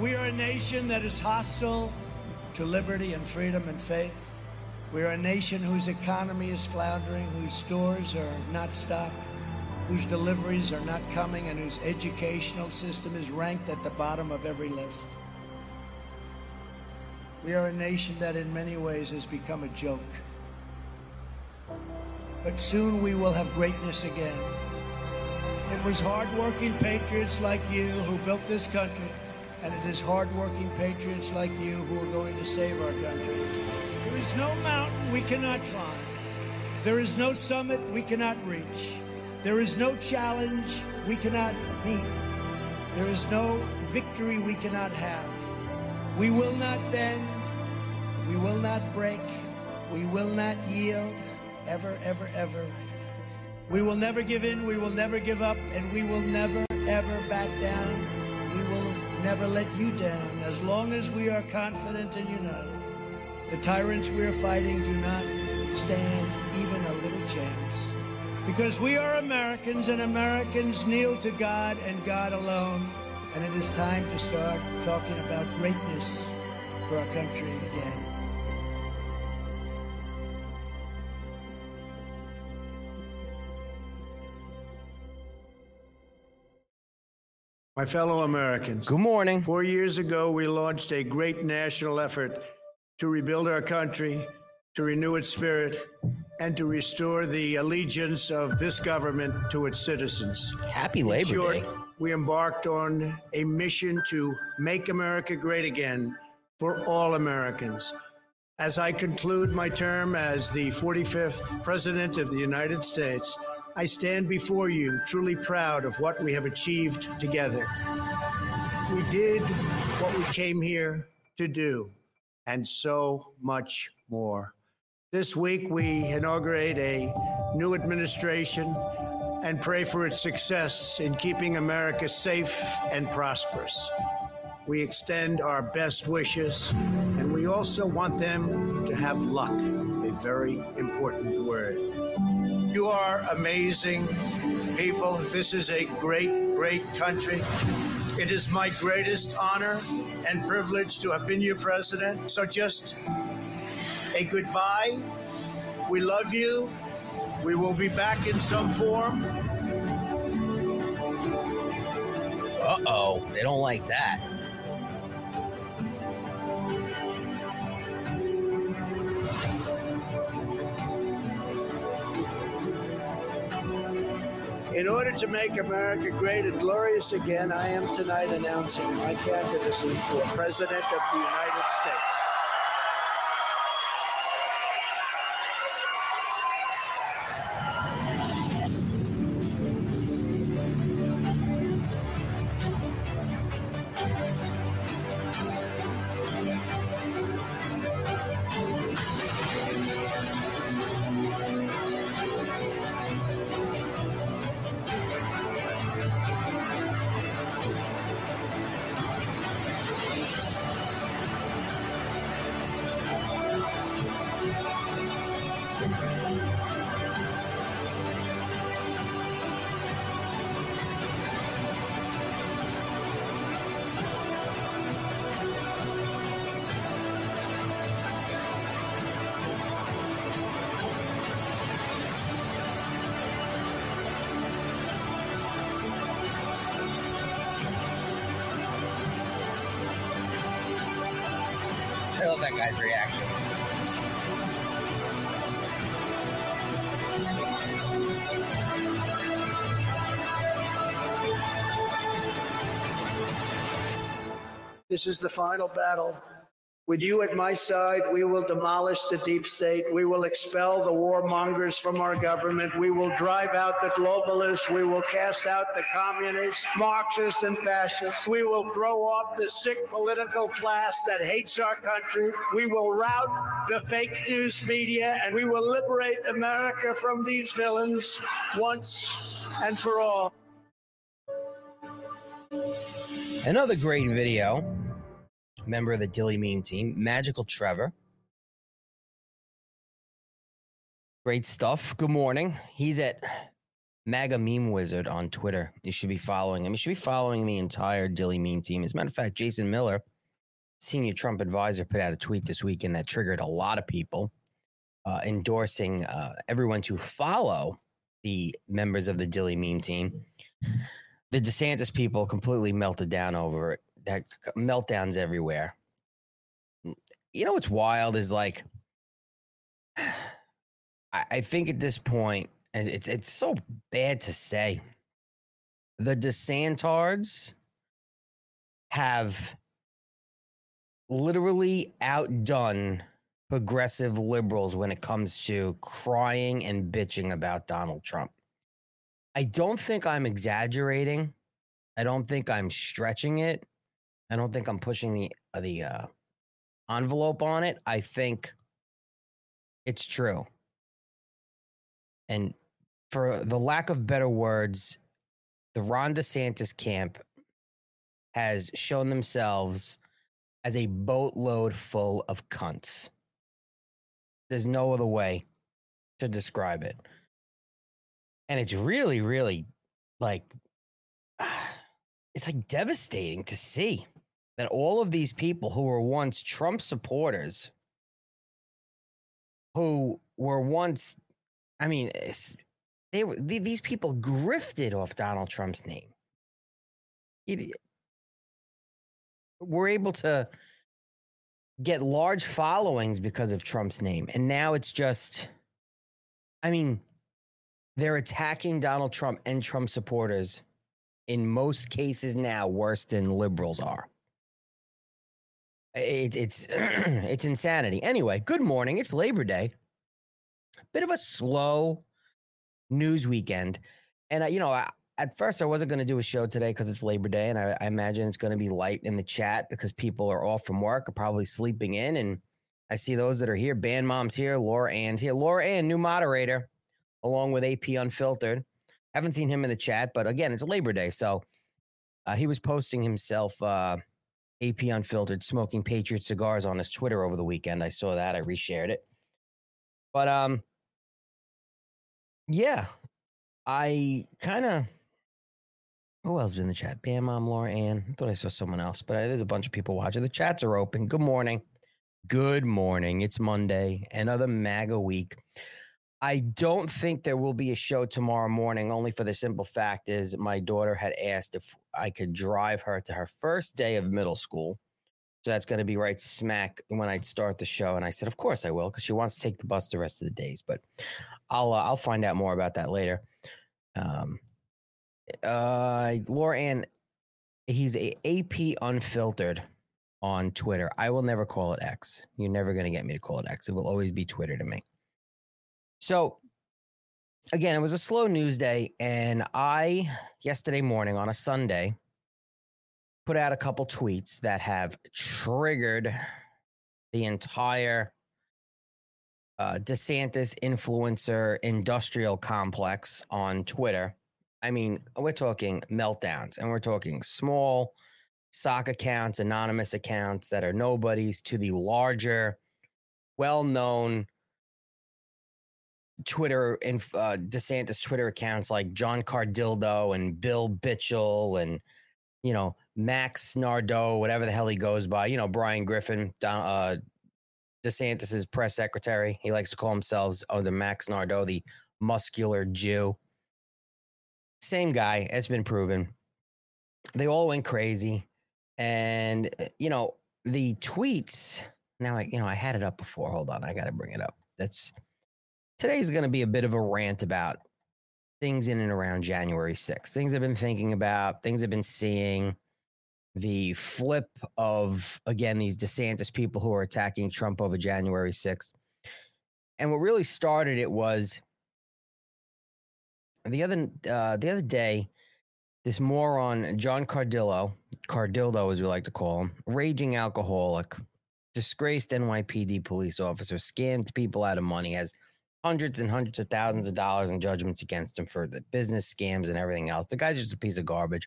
We are a nation that is hostile to liberty and freedom and faith. We are a nation whose economy is floundering, whose stores are not stocked, whose deliveries are not coming, and whose educational system is ranked at the bottom of every list. We are a nation that in many ways has become a joke. But soon we will have greatness again. It was hardworking patriots like you who built this country, and it is hardworking patriots like you who are going to save our country. There is no mountain we cannot climb. There is no summit we cannot reach. There is no challenge we cannot meet. There is no victory we cannot have. We will not bend. We will not break. We will not yield. Ever, ever, ever. We will never give in. We will never give up. And we will never, ever back down. We will never let you down as long as we are confident and united. The tyrants we are fighting do not stand even a little chance. Because we are Americans and Americans kneel to God and God alone. And it is time to start talking about greatness for our country again. My fellow Americans, Good morning. four years ago, we launched a great national effort to rebuild our country, to renew its spirit, and to restore the allegiance of this government to its citizens. Happy Labor short, Day. we embarked on a mission to make America great again for all Americans. As I conclude my term as the 45th President of the United States, I stand before you truly proud of what we have achieved together. We did what we came here to do, and so much more. This week, we inaugurate a new administration and pray for its success in keeping America safe and prosperous. We extend our best wishes, and we also want them to have luck, a very important word. You are amazing people. This is a great, great country. It is my greatest honor and privilege to have been your president. So just a goodbye. We love you. We will be back in some form. Uh oh, they don't like that. In order to make America great and glorious again, I am tonight announcing my candidacy for President of the United States. This is the final battle. With you at my side, we will demolish the deep state. We will expel the warmongers from our government. We will drive out the globalists. We will cast out the communists, Marxists, and fascists. We will throw off the sick political class that hates our country. We will rout the fake news media, and we will liberate America from these villains once and for all. Another great video. Member of the Dilley Meme team, Magical Trevor. Great stuff. Good morning. He's at MAGA meme wizard on Twitter. You should be following him. You should be following the entire Dilley meme team. As a matter of fact, Jason Miller, senior Trump advisor, put out a tweet this weekend that triggered a lot of people, uh, endorsing uh, everyone to follow the members of the Dilley meme team. The DeSantis people completely melted down over it. That meltdowns everywhere. You know what's wild is like, I, I think at this point, and it's it's so bad to say, the DeSantards have literally outdone progressive liberals when it comes to crying and bitching about Donald Trump. I don't think I'm exaggerating. I don't think I'm stretching it. I don't think I'm pushing the uh, the uh, envelope on it. I think it's true. And for the lack of better words, the Ron DeSantis camp has shown themselves as a boatload full of cunts. There's no other way to describe it. And it's really, really like, it's like devastating to see that all of these people who were once Trump supporters, who were once, I mean, they were these people grifted off Donald Trump's name. we're able to get large followings because of Trump's name, and now it's just, I mean, they're attacking Donald Trump and Trump supporters in most cases now worse than liberals are. It, it's it's insanity. Anyway, good morning. It's Labor Day. Bit of a slow news weekend. And, you know, I, at first I wasn't going to do a show today because it's Labor Day. And I, I imagine it's going to be light in the chat because people are off from work, are probably sleeping in. And I see those that are here. Band Mom's here. Laura Ann's here. Laura Ann, new moderator, along with AP Unfiltered. Haven't seen him in the chat, but again, it's Labor Day. So uh, he was posting himself, uh, AP Unfiltered, smoking Patriot cigars on his Twitter over the weekend. I saw that. I reshared it. But um, yeah, I kind of. Who else is in the chat? Bam, Mom, Laura Ann. I thought I saw someone else, but there's a bunch of people watching. The chats are open. Good morning. Good morning. It's Monday, another MAGA week. I don't think there will be a show tomorrow morning, only for the simple fact is my daughter had asked if I could drive her to her first day of middle school. So that's going to be right smack when I start the show. And I said, of course I will, because she wants to take the bus the rest of the days. But I'll uh, I'll find out more about that later. Um, uh, Laura Ann, he's a AP unfiltered on Twitter. I will never call it X. You're never going to get me to call it X. It will always be Twitter to me. So again, it was a slow news day, and I yesterday morning on a Sunday put out a couple tweets that have triggered the entire uh, DeSantis influencer industrial complex on Twitter. I mean, we're talking meltdowns and we're talking small sock accounts, anonymous accounts that are nobodies to the larger, well known Twitter and uh, DeSantis Twitter accounts like John Cardildo and Bill Bitchel and, you know, Max Nardo, whatever the hell he goes by. You know, Bryan Griffin, uh, DeSantis's press secretary. He likes to call himself oh, the Max Nardo, the muscular Jew. Same guy. It's been proven. They all went crazy, and uh, you know the tweets. Now, I you know I had it up before. Hold on, I got to bring it up. That's today's going to be a bit of a rant about things in and around January 6th. Things I've been thinking about, things I've been seeing the flip of again these DeSantis people who are attacking Trump over January 6th. And what really started it was the other uh, the other day, this moron John Cardillo, Cardillo as we like to call him, raging alcoholic, disgraced NYPD police officer, scammed people out of money, has hundreds and hundreds of thousands of dollars in judgments against him for the business scams and everything else. The guy's just a piece of garbage.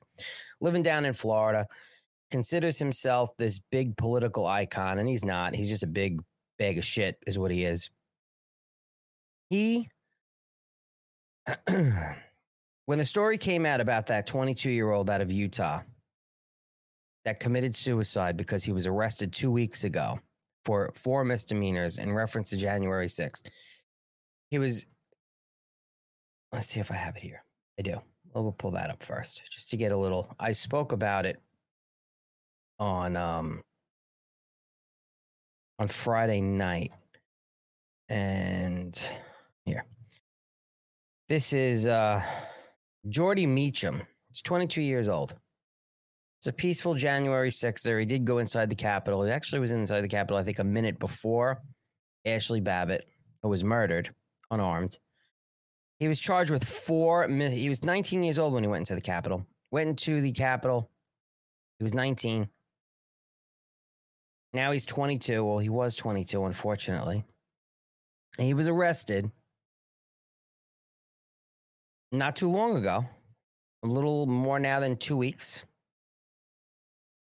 Living down in Florida, considers himself this big political icon, and he's not. He's just a big bag of shit, is what he is. He when the story came out about that 22 year old out of Utah that committed suicide because he was arrested two weeks ago for four misdemeanors in reference to January 6th, he was. Let's see if I have it here. I do. We'll pull that up first just to get a little. I spoke about it on um on Friday night. And here. This is uh Jordy Meacham. He's 22 years old. It's a peaceful January 6th. There, He did go inside the Capitol. He actually was inside the Capitol, I think, a minute before Ashli Babbitt was murdered, unarmed. He was charged with four. He was 19 years old when he went into the Capitol. Went into the Capitol. He was 19. Now he's 22. Well, he was 22, unfortunately. And he was arrested not too long ago, a little more now than two weeks,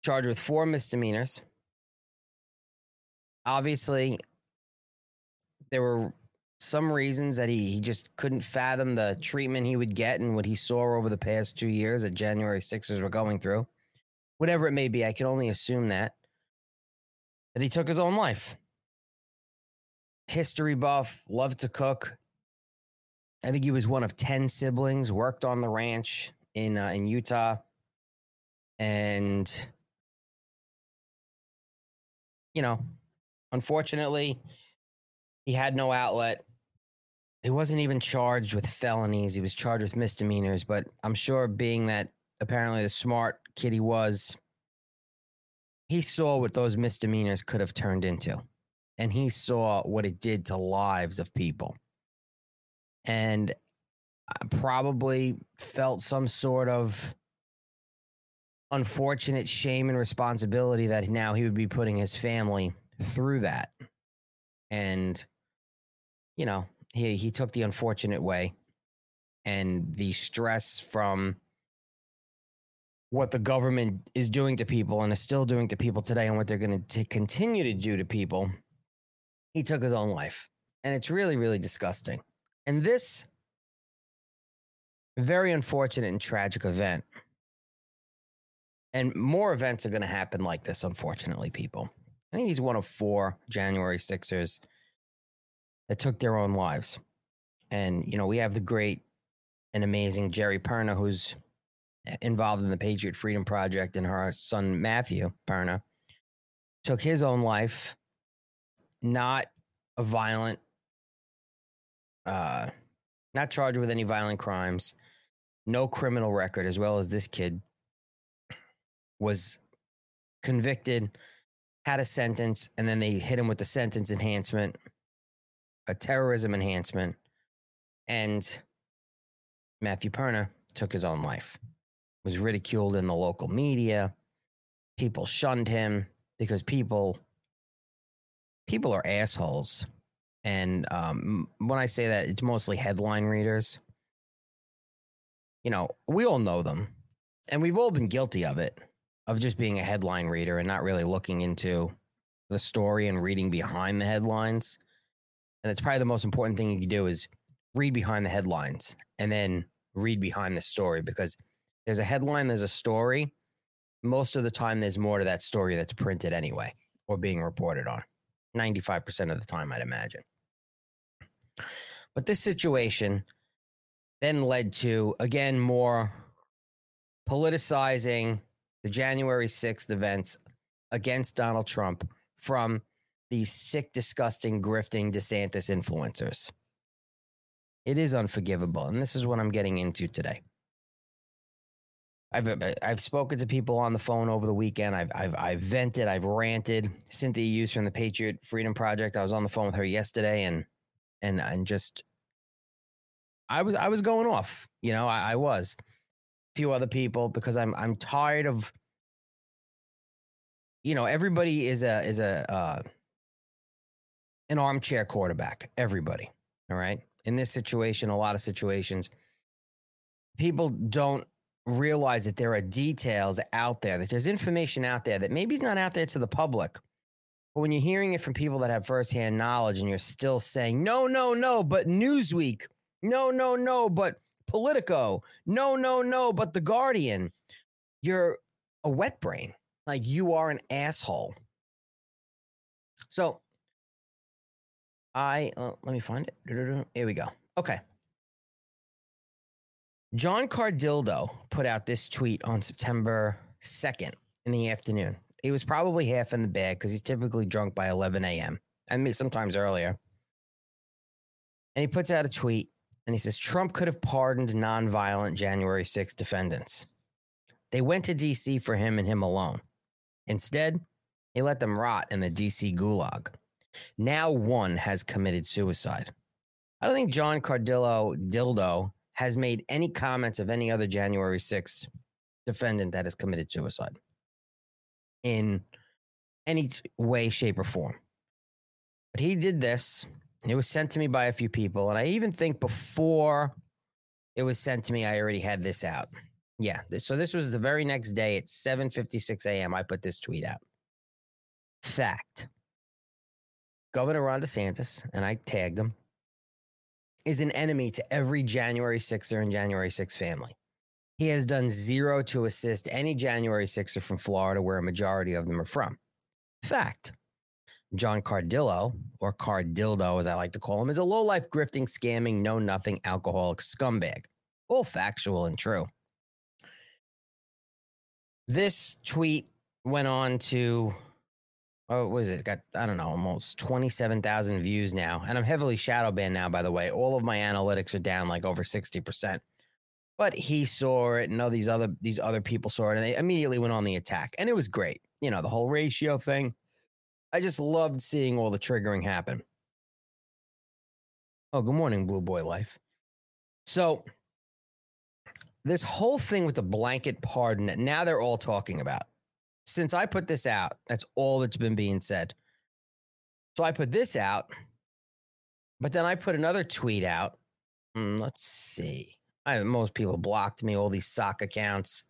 charged with four misdemeanors. Obviously, there were some reasons that he, he just couldn't fathom the treatment he would get and what he saw over the past two years that January 6ers were going through. Whatever it may be, I can only assume that. That he took his own life. History buff, loved to cook. I think he was one of 10 siblings, worked on the ranch in uh, in Utah. And you know, unfortunately, he had no outlet. He wasn't even charged with felonies. He was charged with misdemeanors, but I'm sure being that apparently the smart kid he was, he saw what those misdemeanors could have turned into. And he saw what it did to lives of people. And probably felt some sort of unfortunate shame and responsibility that now he would be putting his family through that. And, you know, he, he took the unfortunate way and the stress from what the government is doing to people and is still doing to people today and what they're going to continue to do to people, he took his own life. And it's really, really disgusting. And this very unfortunate and tragic event, and more events are going to happen like this, unfortunately, people. I think he's one of four January Sixers that took their own lives. And, you know, we have the great and amazing Geri Perna, who's involved in the Patriot Freedom Project, and her son Matthew Perna took his own life, not a violent, uh, not charged with any violent crimes, no criminal record, as well as this kid was convicted, had a sentence, and then they hit him with the sentence enhancement, a terrorism enhancement, and Matthew Perna took his own life was ridiculed in the local media. People shunned him because people people are assholes. And um, when I say that, it's mostly headline readers. You know, we all know them, and we've all been guilty of it, of just being a headline reader and not really looking into the story and reading behind the headlines. And it's probably the most important thing you can do is read behind the headlines and then read behind the story because there's a headline, there's a story. Most of the time, there's more to that story that's printed anyway or being reported on. 95% of the time, I'd imagine. But this situation then led to, again, more politicizing the January 6th events against Donald Trump from these sick, disgusting, grifting DeSantis influencers. It is unforgivable. And this is what I'm getting into today. I've uh, I've spoken to people on the phone over the weekend. I've I've I've vented. I've ranted. Cynthia Hughes from the Patriot Freedom Project. I was on the phone with her yesterday, and and and just I was I was going off. You know, I, I was. A few other people because I'm I'm tired of. You know, everybody is a is a uh, an armchair quarterback. Everybody, all right. In this situation, a lot of situations, people don't realize that there are details out there, that there's information out there that maybe is not out there to the public. But when you're hearing it from people that have firsthand knowledge and you're still saying, no, no, no, but Newsweek, no, no, no, but Politico. No, no, no, but The Guardian. You're a wet brain. Like you are an asshole. So I uh, let me find it. Here we go. Okay. John Cardildo put out this tweet on September 2nd in the afternoon. He was probably half in the bag because he's typically drunk by 11 a.m. I mean, sometimes earlier. And he puts out a tweet and he says Trump could have pardoned nonviolent January 6 defendants. They went to DC for him and him alone. Instead, he let them rot in the DC gulag. Now one has committed suicide. I don't think John Cardillo Dildo has made any comments of any other January 6th defendant that has committed suicide in any way, shape, or form. But he did this. It was sent to me by a few people. And I even think before it was sent to me, I already had this out. Yeah. So this was the very next day at 7:56 a.m. I put this tweet out. Fact. Governor Ron DeSantis, and I tagged him, is an enemy to every January 6er and January 6 family. He has done zero to assist any January 6er from Florida, where a majority of them are from. Fact. John Cardillo, or Cardildo as I like to call him, is a low-life grifting, scamming, know nothing alcoholic scumbag. All factual and true. This tweet went on to oh, what was it? Got I don't know, almost twenty seven thousand views now, and I'm heavily shadow banned now. By the way, all of my analytics are down like over sixty percent. But he saw it, and all these other these other people saw it, and they immediately went on the attack, and it was great. You know, the whole ratio thing. I just loved seeing all the triggering happen. Oh, good morning, Blue Boy Life. So, this whole thing with the blanket pardon, now they're all talking about since I put this out, that's all that's been being said. So I put this out, but then I put another tweet out. Mm, let's see. I most people blocked me, all these sock accounts.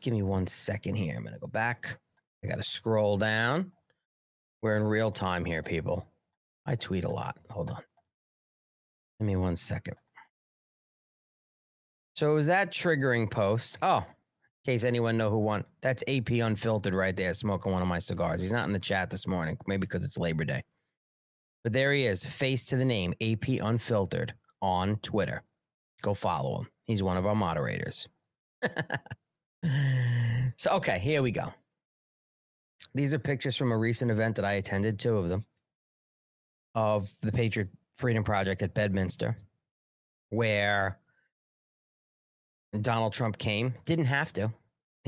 Give me one second here. I'm gonna go back. I gotta scroll down. We're in real time here, people. I tweet a lot. Hold on. Give me one second. So it was that triggering post? Oh, case anyone know who won. That's AP Unfiltered right there, smoking one of my cigars. He's not in the chat this morning, maybe because it's Labor Day. But there he is, face to the name, AP Unfiltered on Twitter. Go follow him. He's one of our moderators. so, okay, here we go. These are pictures from a recent event that I attended, two of them, of the Patriot Freedom Project at Bedminster, where Donald Trump came. Didn't have to.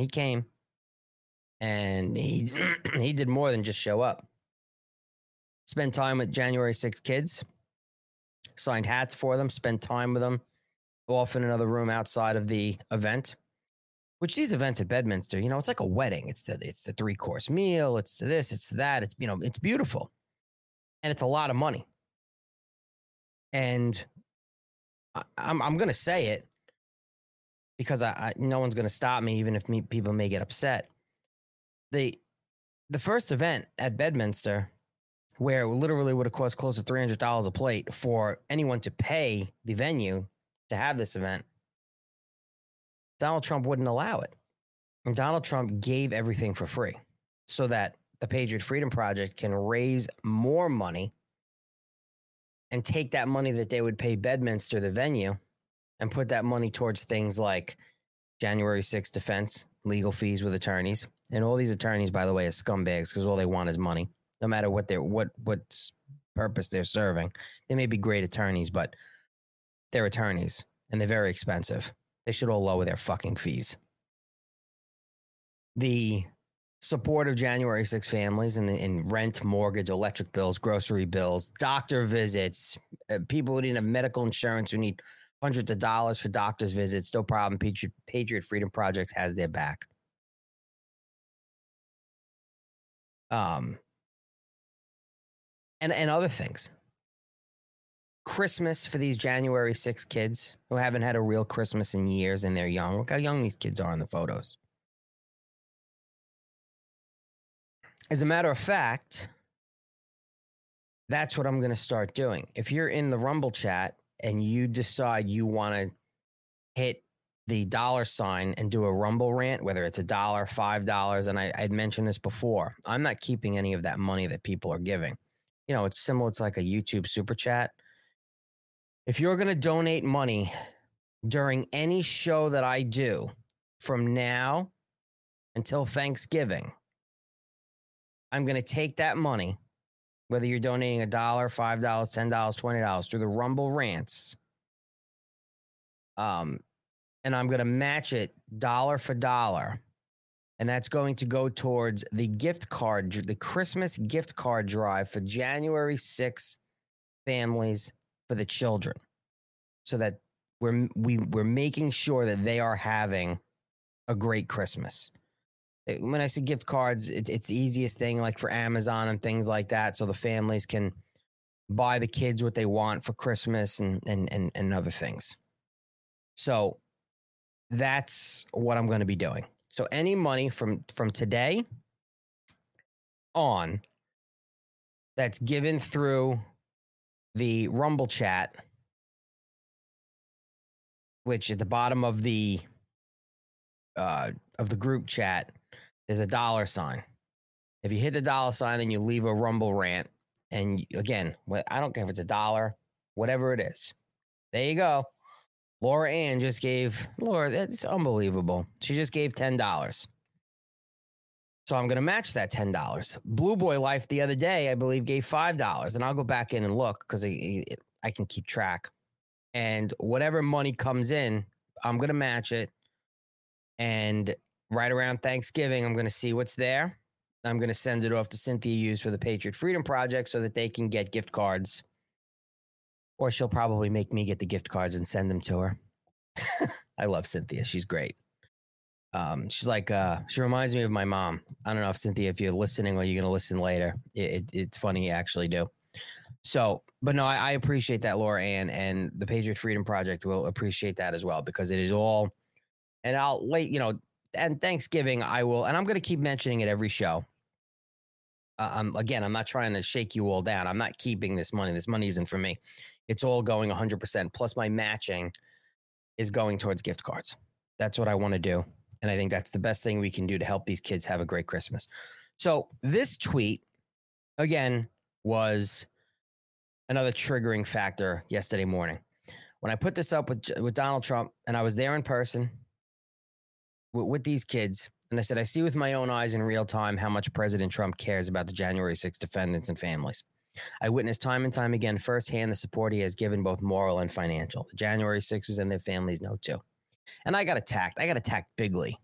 He came. And he mm-hmm. he did more than just show up. Spend time with January 6 kids. Signed hats for them, spent time with them, off in another room outside of the event. Which these events at Bedminster, you know, it's like a wedding. It's the it's the three course meal. It's to this. It's to that. It's you know, it's beautiful, and it's a lot of money. And I, I'm I'm gonna say it because I, I no one's going to stop me, even if me, people may get upset. The the first event at Bedminster, where it literally would have cost close to three hundred dollars a plate for anyone to pay the venue to have this event, Donald Trump wouldn't allow it. And Donald Trump gave everything for free so that the Patriot Freedom Project can raise more money and take that money that they would pay Bedminster, the venue, and put that money towards things like January 6th defense, legal fees with attorneys. And all these attorneys, by the way, are scumbags because all they want is money, no matter what their what what purpose they're serving. They may be great attorneys, but they're attorneys and they're very expensive. They should all lower their fucking fees. The support of January 6 families in, in rent, mortgage, electric bills, grocery bills, doctor visits, uh, people who didn't have medical insurance who need hundreds of dollars for doctor's visits. No problem. Patriot, Patriot Freedom Project has their back. Um, and and other things. Christmas for these January 6 kids who haven't had a real Christmas in years and they're young. Look how young these kids are in the photos. As a matter of fact, that's what I'm going to start doing. If you're in the Rumble chat and you decide you want to hit the dollar sign and do a rumble rant, whether it's a dollar, five dollars, and I, I'd mentioned this before. I'm not keeping any of that money that people are giving. You know, it's similar. It's like a YouTube super chat. If you're going to donate money during any show that I do from now until Thanksgiving, I'm going to take that money, whether you're donating a dollar, five dollars, ten dollars, twenty dollars, through the Rumble rants. Um, and I'm going to match it dollar for dollar. And that's going to go towards the gift card, the Christmas gift card drive for January 6th families for the children. So that we're we, we're making sure that they are having a great Christmas. When I say gift cards, it's it's the easiest thing like for Amazon and things like that. So the families can buy the kids what they want for Christmas and and and, and other things. So that's what I'm going to be doing. So any money from from today on that's given through the Rumble chat, which at the bottom of the uh, of the group chat is a dollar sign. If you hit the dollar sign and you leave a Rumble rant, and again, I don't care if it's a dollar, whatever it is, there you go. Laura Ann just gave Laura, that's unbelievable. She just gave $10. So I'm to match that $10. Blue Boy Life the other day, I believe, gave $5. And I'll go back in and look because I, I can keep track. And whatever money comes in, I'm to match it. And right around Thanksgiving, I'm going to see what's there. I'm going to send it off to Cynthia Hughes for the Patriot Freedom Project so that they can get gift cards or she'll probably make me get the gift cards and send them to her. I love Cynthia. She's great. Um, she's like, uh, she reminds me of my mom. I don't know if Cynthia, if you're listening or you're going to listen later, it, it, it's funny you actually do. So, but no, I, I appreciate that, Laura Ann, and the Patriot Freedom Project will appreciate that as well because it is all, and I'll wait, you know, and Thanksgiving, I will, and I'm going to keep mentioning it every show uh, I'm again, I'm not trying to shake you all down. I'm not keeping this money. This money isn't for me. It's all going 100%. Plus, my matching is going towards gift cards. That's what I want to do. And I think that's the best thing we can do to help these kids have a great Christmas. So, this tweet, again, was another triggering factor yesterday morning. When I put this up with, with Donald Trump and I was there in person with, with these kids, and I said, I see with my own eyes in real time how much President Trump cares about the January 6 defendants and families. I witnessed time and time again firsthand the support he has given, both moral and financial. The January 6ers and their families know too. And I got attacked. I got attacked bigly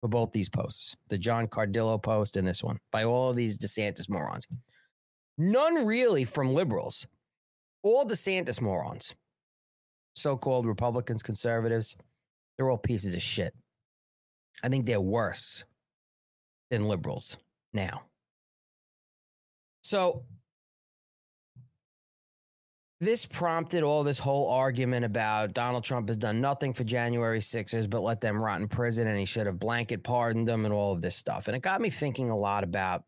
for both these posts the John Cardillo post and this one by all of these DeSantis morons. None really from liberals, all DeSantis morons, so called Republicans, conservatives. They're all pieces of shit. I think they're worse than liberals now. So this prompted all this whole argument about Donald Trump has done nothing for January 6ers, but let them rot in prison and he should have blanket pardoned them and all of this stuff. And it got me thinking a lot about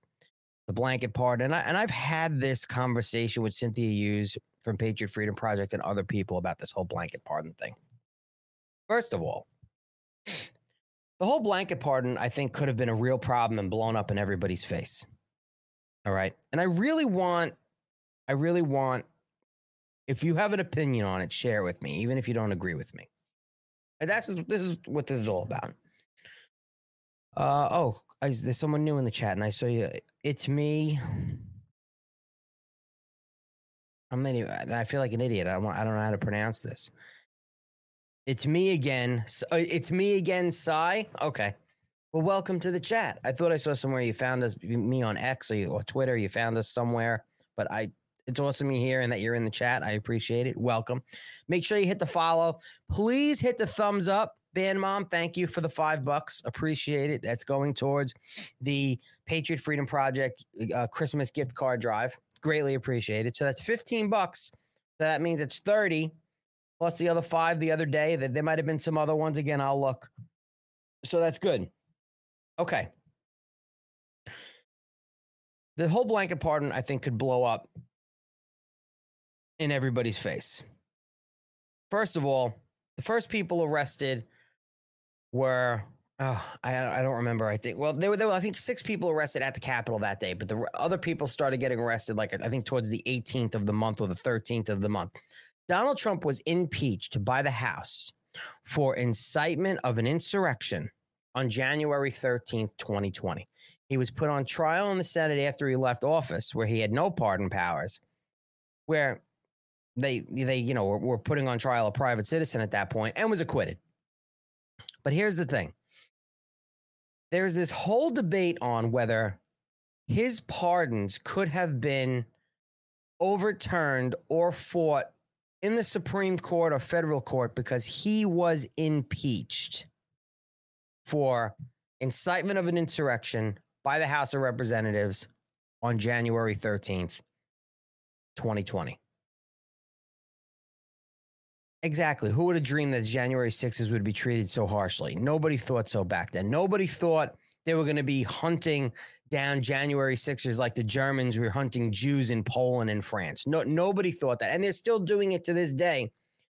the blanket pardon. And, I, and I've had this conversation with Cynthia Hughes from Patriot Freedom Project and other people about this whole blanket pardon thing. First of all, the whole blanket pardon, I think, could have been a real problem and blown up in everybody's face. All right. And I really want, I really want, if you have an opinion on it, share it with me, even if you don't agree with me. And that's this is what this is all about. Uh oh, I, there's someone new in the chat, and I saw you. It's me. I'm an I feel like an idiot. I don't, I don't know how to pronounce this. It's me again. Uh, it's me again, Cy. Okay. Well, welcome to the chat. I thought I saw somewhere you found us, me on X or, you, or Twitter. You found us somewhere, but I. It's awesome you're here and that you're in the chat. I appreciate it. Welcome. Make sure you hit the follow. Please hit the thumbs up. Band Mom, thank you for the five bucks. Appreciate it. That's going towards the Patriot Freedom Project uh, Christmas gift card drive. Greatly appreciated. So that's 15 bucks. So that means it's 30 plus the other five the other day. That there might have been some other ones. Again, I'll look. So that's good. Okay. The whole blanket pardon, I think, could blow up in everybody's face. First of all, The first people arrested were oh, I I don't remember. I think well there were, there were I think six people arrested at the Capitol that day, but the other people started getting arrested like I think towards the 18th of the month or the 13th of the month. Donald Trump was impeached by the House for incitement of an insurrection on January 13th, 2020. He was put on trial in the Senate after he left office, where he had no pardon powers, where they they you know were, were putting on trial a private citizen at that point and was acquitted. But here's the thing: there's this whole debate on whether his pardons could have been overturned or fought in the Supreme Court or federal court because he was impeached for incitement of an insurrection by the House of Representatives on January 13th, 2020. Exactly. Who would have dreamed that January 6th would be treated so harshly? Nobody thought so back then. Nobody thought they were going to be hunting down January 6ers like the Germans were hunting Jews in Poland and France. No, nobody thought that. And they're still doing it to this day.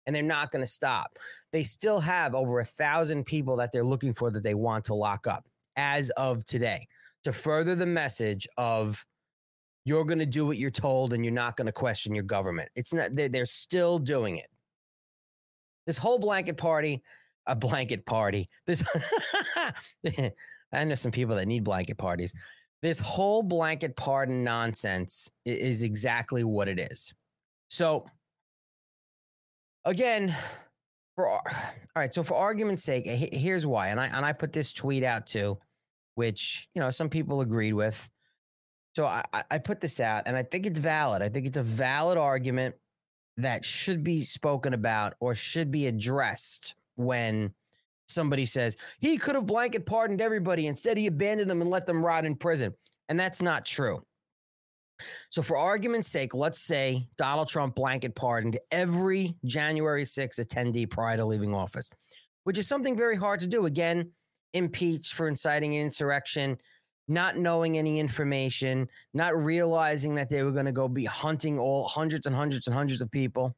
And they're not going to stop. They still have over a thousand people that they're looking for that they want to lock up as of today to further the message of you're going to do what you're told and you're not going to question your government. It's not, they're, they're still doing it. This whole blanket party, a blanket party. This, I know some people that need blanket parties. This whole blanket pardon nonsense is exactly what it is. So, again, for all right. So, for argument's sake, here's why, and I and I put this tweet out too, which you know some people agreed with. So I, I put this out, and I think it's valid. I think it's a valid argument that should be spoken about or should be addressed when somebody says he could have blanket pardoned everybody. Instead, he abandoned them and let them rot in prison. And that's not true. So, for argument's sake, let's say Donald Trump blanket pardoned every January 6th attendee prior to leaving office, which is something very hard to do. Again, impeached for inciting insurrection, not knowing any information, not realizing that they were going to go be hunting all hundreds and hundreds and hundreds of people.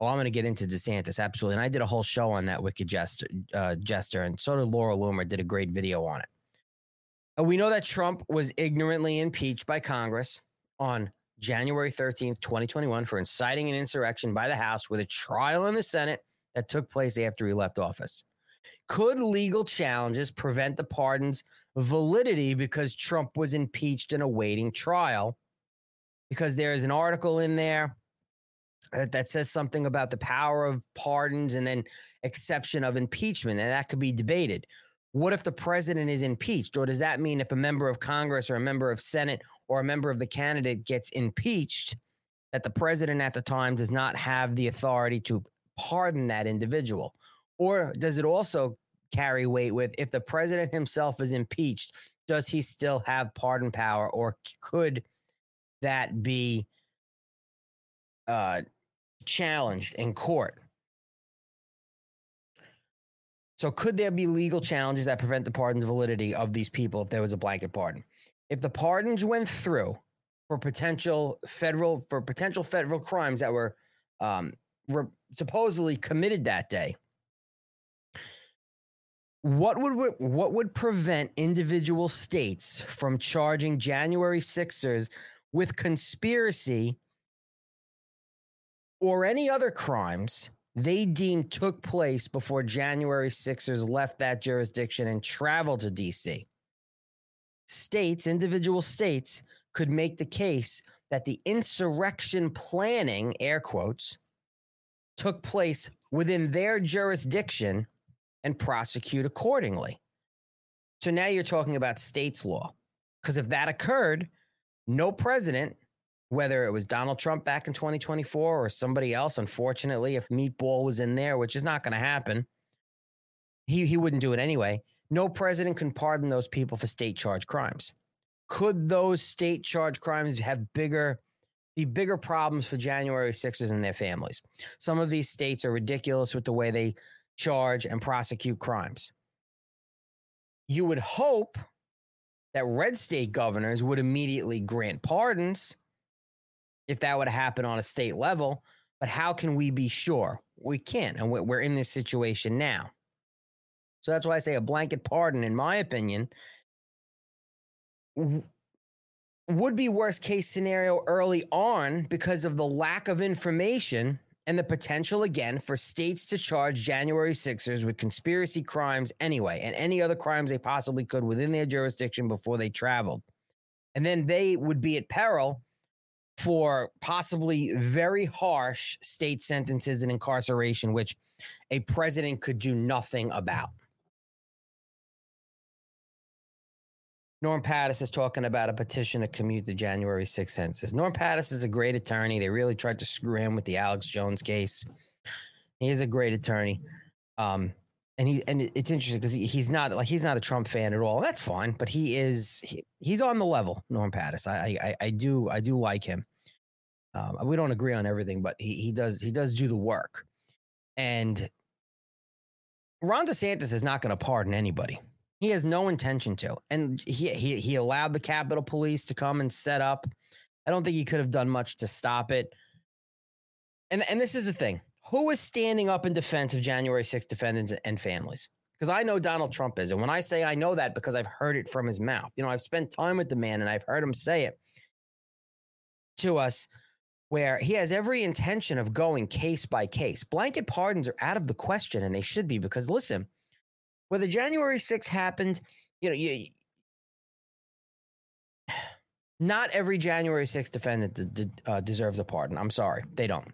Oh, I'm going to get into DeSantis, absolutely. And I did a whole show on that wicked jester, uh, jester and so did Laura Loomer, did a great video on it. And we know that Trump was ignorantly impeached by Congress on January 13th, 2021, for inciting an insurrection by the House with a trial in the Senate that took place after he left office. Could legal challenges prevent the pardon's validity because Trump was impeached and awaiting trial? Because there is an article in there that says something about the power of pardons and then exception of impeachment, and that could be debated. What if the president is impeached? Or does that mean if a member of Congress or a member of Senate or a member of the candidate gets impeached, that the president at the time does not have the authority to pardon that individual? Or does it also carry weight with if the president himself is impeached, does he still have pardon power or could that be uh, challenged in court? So, could there be legal challenges that prevent the pardon's validity of these people if there was a blanket pardon? If the pardons went through for potential federal for potential federal crimes that were um, re- supposedly committed that day, what would what would prevent individual states from charging January 6ers with conspiracy or any other crimes they deemed took place before January 6ers left that jurisdiction and traveled to DC? States, individual states, could make the case that the insurrection planning, air quotes, took place within their jurisdiction and prosecute accordingly. So now you're talking about states' law. Because if that occurred, no president, whether it was Donald Trump back in 2024 or somebody else, unfortunately, if Meatball was in there, which is not going to happen, he, he wouldn't do it anyway. No president can pardon those people for state charge crimes. Could those state charge crimes have bigger be bigger problems for January 6ers and their families? Some of these states are ridiculous with the way they charge, and prosecute crimes. You would hope that red state governors would immediately grant pardons if that would happen on a state level. But how can we be sure? We can't. And we're in this situation now. So that's why I say a blanket pardon, in my opinion, would be worst case scenario early on because of the lack of information and the potential again for states to charge January 6ers with conspiracy crimes anyway and any other crimes they possibly could within their jurisdiction before they traveled. And then they would be at peril for possibly very harsh state sentences and incarceration, which a president could do nothing about. Norm Pattis is talking about a petition to commute the January 6th census. Norm Pattis is a great attorney. They really tried to screw him with the Alex Jones case. He is a great attorney. Um, and he and it's interesting because he, he's not like he's not a Trump fan at all. That's fine, but he is he, he's on the level. Norm Pattis, I, I I do I do like him. Um, we don't agree on everything, but he he does he does do the work. And Ron DeSantis is not going to pardon anybody. He has no intention to. And he, he he allowed the Capitol Police to come and set up. I don't think he could have done much to stop it. And and this is the thing. Who is standing up in defense of January 6 defendants and families? Because I know Donald Trump is. And when I say I know that because I've heard it from his mouth. You know, I've spent time with the man and I've heard him say it to us where he has every intention of going case by case. Blanket pardons are out of the question and they should be because listen, whether January 6th happened, you know, you, not every January 6th defendant d- d- uh, deserves a pardon. I'm sorry, they don't.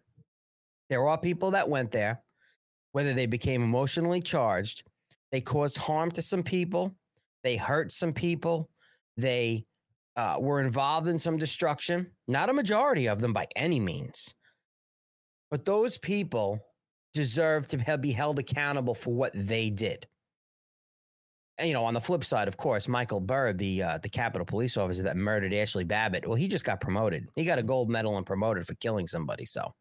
There are people that went there, whether they became emotionally charged, they caused harm to some people, they hurt some people, they uh, were involved in some destruction. Not a majority of them by any means. But those people deserve to be held accountable for what they did And, you know, on the flip side, of course, Michael Byrd, the uh, the Capitol Police officer that murdered Ashli Babbitt, well, he just got promoted. He got a gold medal and promoted for killing somebody. So.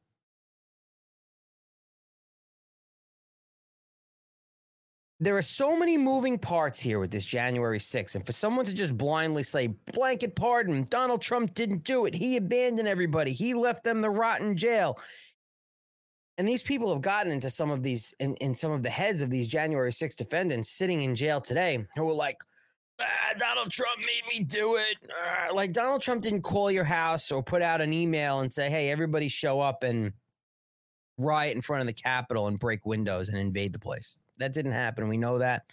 There are so many moving parts here with this January 6th. And for someone to just blindly say, blanket pardon, Donald Trump didn't do it. He abandoned everybody. He left them the rotten jail and these people have gotten into some of these in, in some of the heads of these January 6th defendants sitting in jail today who were like, ah, Donald Trump made me do it. Ah, like Donald Trump didn't call your house or put out an email and say, hey, everybody show up and riot in front of the Capitol and break windows and invade the place. That didn't happen. We know that.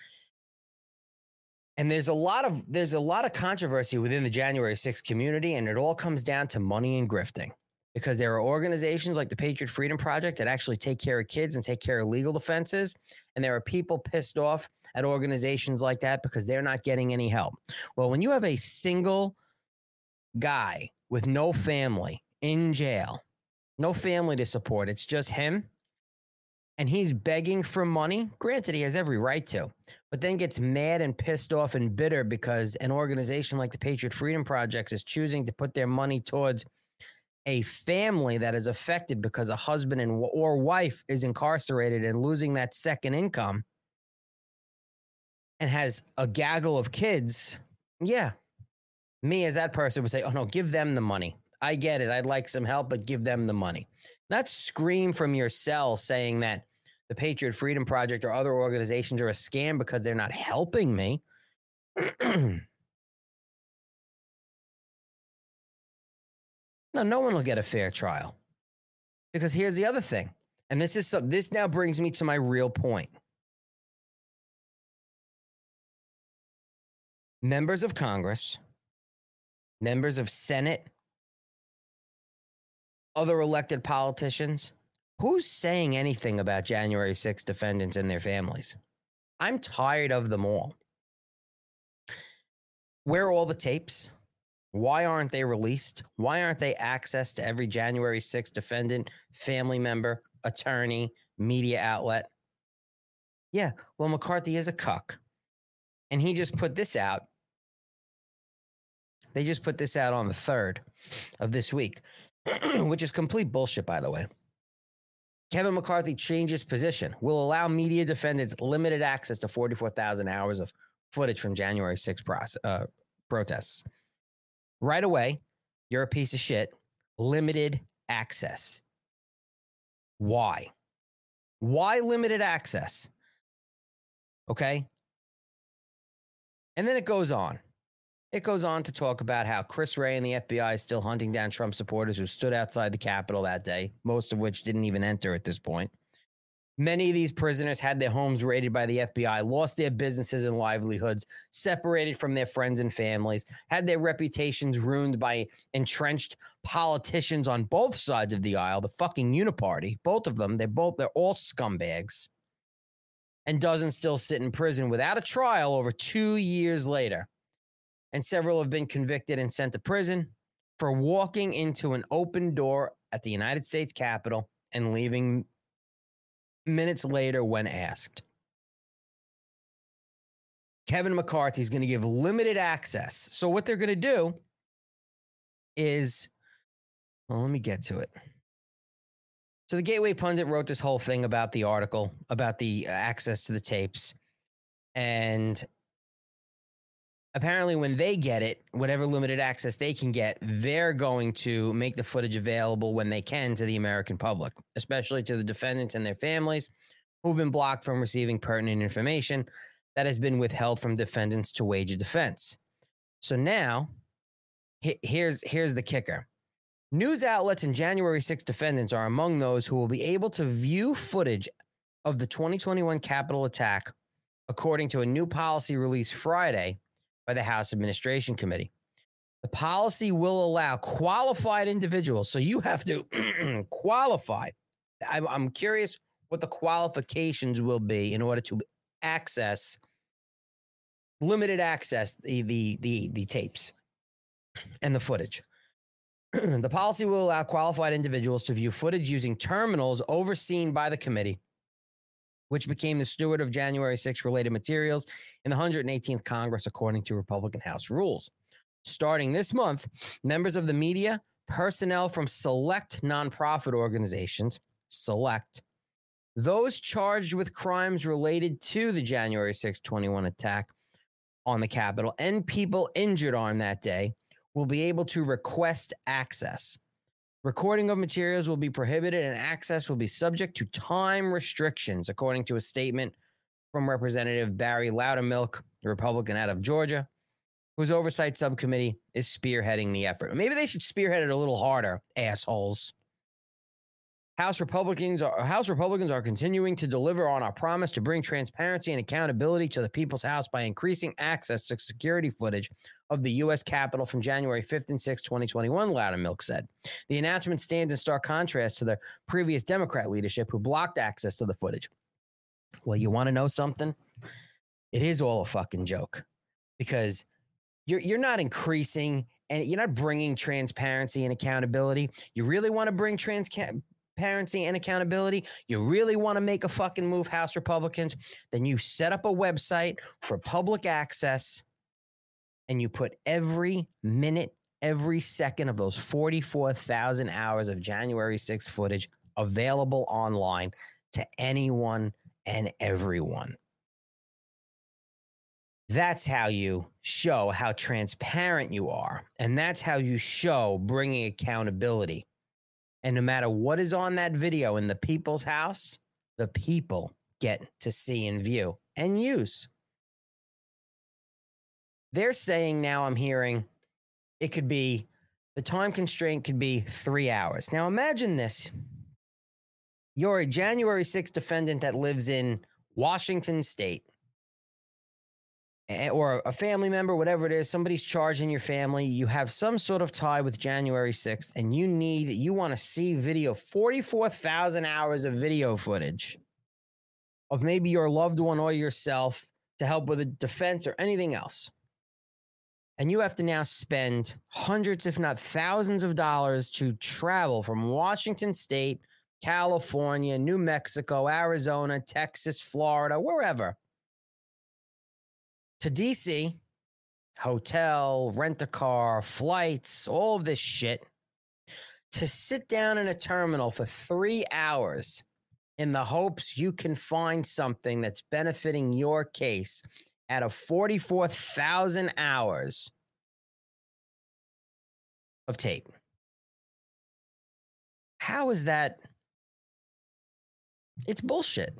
And there's a lot of there's a lot of controversy within the January 6th community, and it all comes down to money and grifting because there are organizations like the Patriot Freedom Project that actually take care of kids and take care of legal defenses. And there are people pissed off at organizations like that because they're not getting any help. Well, when you have a single guy with no family in jail, no family to support, it's just him. And he's begging for money. Granted, he has every right to, but then gets mad and pissed off and bitter because an organization like the Patriot Freedom Project is choosing to put their money towards a family that is affected because a husband and or wife is incarcerated and losing that second income and has a gaggle of kids, yeah, me as that person would say, "Oh no, give them the money. I get it. I'd like some help, but give them the money." Not scream from your cell saying that the Patriot Freedom Project or other organizations are a scam because they're not helping me. No, no one will get a fair trial. Because here's the other thing. And this is so, this now brings me to my real point. Members of Congress, members of Senate, other elected politicians, who's saying anything about January 6 defendants and their families? I'm tired of them all. Where are all the tapes? Why aren't they released? Why aren't they access to every January 6th defendant, family member, attorney, media outlet? Yeah, well, McCarthy is a cuck. And he just put this out. They just put this out on the 3rd of this week, which is complete bullshit, by the way. Kevin McCarthy changes position, will allow media defendants limited access to 44,000 hours of footage from January 6 process, uh, protests right away, you're a piece of shit. Limited access. Why? Why limited access? Okay. And then it goes on. It goes on to talk about how Chris Wray and the FBI is still hunting down Trump supporters who stood outside the Capitol that day, most of which didn't even enter at this point. Many of these prisoners had their homes raided by the FBI, lost their businesses and livelihoods, separated from their friends and families, had their reputations ruined by entrenched politicians on both sides of the aisle, the fucking uniparty, both of them, they're both they're all scumbags. And doesn't still sit in prison without a trial over 2 years later. And several have been convicted and sent to prison for walking into an open door at the United States Capitol and leaving minutes later when asked. Kevin McCarthy is going to give limited access. So, what they're going to do is, well, let me get to it. So, the Gateway Pundit wrote this whole thing about the article, about the uh, access to the tapes. And apparently when they get it whatever limited access they can get they're going to make the footage available when they can to the american public especially to the defendants and their families who've been blocked from receiving pertinent information that has been withheld from defendants to wage a defense. So now here's here's the kicker. News outlets and january 6 defendants are among those who will be able to view footage of the 2021 capitol attack according to a new policy released friday by the House Administration Committee. The policy will allow qualified individuals. So you have to qualify. I'm curious what the qualifications will be in order to access limited access the the the, the tapes and the footage. the policy will allow qualified individuals to view footage using terminals overseen by the committee which became the steward of January 6 related materials in the 118th Congress, according to Republican House rules. Starting this month, members of the media, personnel from select nonprofit organizations, select, those charged with crimes related to the January 6, 21 attack on the Capitol, and people injured on that day will be able to request access. Recording of materials will be prohibited and access will be subject to time restrictions, according to a statement from Representative Barry Loudermilk, a Republican out of Georgia, whose oversight subcommittee is spearheading the effort. Maybe they should spearhead it a little harder, assholes. House Republicans are House Republicans are continuing to deliver on our promise to bring transparency and accountability to the people's house by increasing access to security footage of the U.S. Capitol from January 5th and 6th, 2021, Loudermilk said. The announcement stands in stark contrast to the previous Democrat leadership who blocked access to the footage. Well, you want to know something? It is all a fucking joke because you're you're not increasing and you're not bringing transparency and accountability. You really want to bring trans transparency and accountability, you really want to make a fucking move, House Republicans, then you set up a website for public access and you put every minute, every second of those 44,000 hours of January 6th footage available online to anyone and everyone. That's how you show how transparent you are. And that's how you show bringing accountability. And no matter what is on that video in the people's house, the people get to see and view and use. They're saying now, I'm hearing it could be the time constraint could be three hours. Now imagine this you're a January 6th defendant that lives in Washington State or a family member, whatever it is, somebody's charging your family, you have some sort of tie with January 6th, and you need, you want to see video, 44,000 hours of video footage of maybe your loved one or yourself to help with a defense or anything else. And you have to now spend hundreds, if not thousands of dollars to travel from Washington State, California, New Mexico, Arizona, Texas, Florida, wherever to DC, hotel, rent a car, flights, all of this shit, to sit down in a terminal for three hours in the hopes you can find something that's benefiting your case out of 44,000 hours of tape. How is that It's bullshit.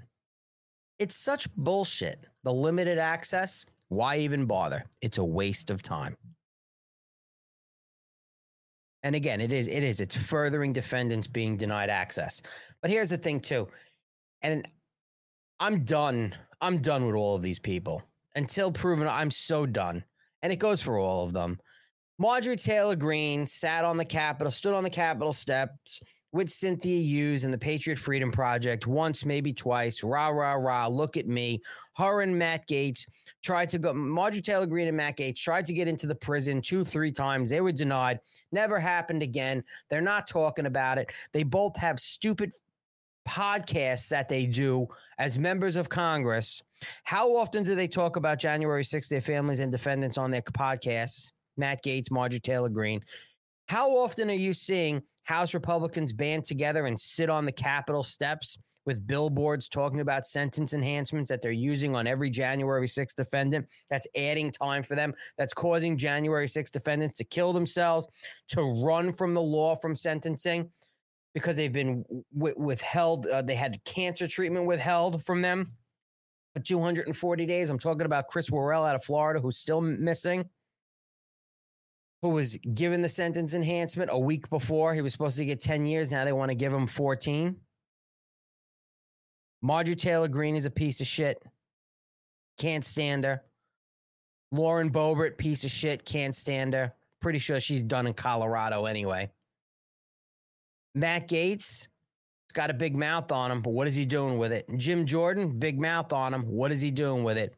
It's such bullshit. The limited access, why even bother? It's a waste of time. And again, it is, it is, it's furthering defendants being denied access. But here's the thing, too. And I'm done. I'm done with all of these people until proven. I'm so done. And it goes for all of them. Marjorie Taylor Greene sat on the Capitol, stood on the Capitol steps with Cynthia Hughes and the Patriot Freedom Project once, maybe twice. Rah, rah, rah. Look at me. Her and Matt Gaetz tried to go. Marjorie Taylor Greene and Matt Gaetz tried to get into the prison two, three times. They were denied. Never happened again. They're not talking about it. They both have stupid podcasts that they do as members of Congress. How often do they talk about January 6th, their families and defendants on their podcasts? Matt Gaetz, Marjorie Taylor Greene. How often are you seeing House Republicans band together and sit on the Capitol steps with billboards talking about sentence enhancements that they're using on every January 6th defendant. That's adding time for them. That's causing January 6th defendants to kill themselves, to run from the law from sentencing because they've been w- withheld. Uh, they had cancer treatment withheld from them for 240 days. I'm talking about Chris Worrell out of Florida, who's still missing who was given the sentence enhancement a week before. He was supposed to get 10 years. Now they want to give him 14. Marjorie Taylor Greene is a piece of shit. Can't stand her. Lauren Boebert, piece of shit. Can't stand her. Pretty sure she's done in Colorado anyway. Matt Gaetz got a big mouth on him, but what is he doing with it? Jim Jordan, big mouth on him. What is he doing with it?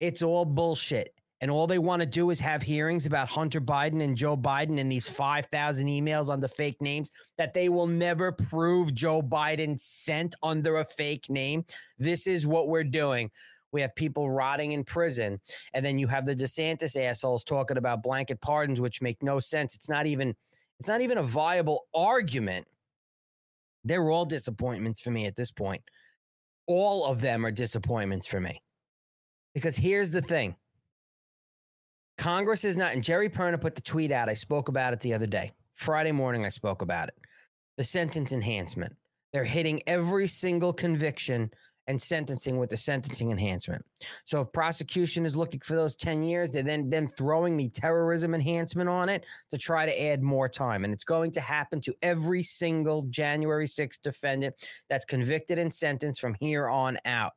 It's all bullshit and all they want to do is have hearings about Hunter Biden and Joe Biden and these 5,000 emails under fake names that they will never prove Joe Biden sent under a fake name. This is what we're doing. We have people rotting in prison. And then you have the DeSantis assholes talking about blanket pardons, which make no sense. It's not even, it's not even a viable argument. They're all disappointments for me at this point. All of them are disappointments for me. Because here's the thing Congress is not, and Geri Perna put the tweet out. I spoke about it the other day. Friday morning, I spoke about it. The sentence enhancement. They're hitting every single conviction and sentencing with the sentencing enhancement. So if prosecution is looking for those 10 years, they're then, then throwing the terrorism enhancement on it to try to add more time. And it's going to happen to every single January 6th defendant that's convicted and sentenced from here on out.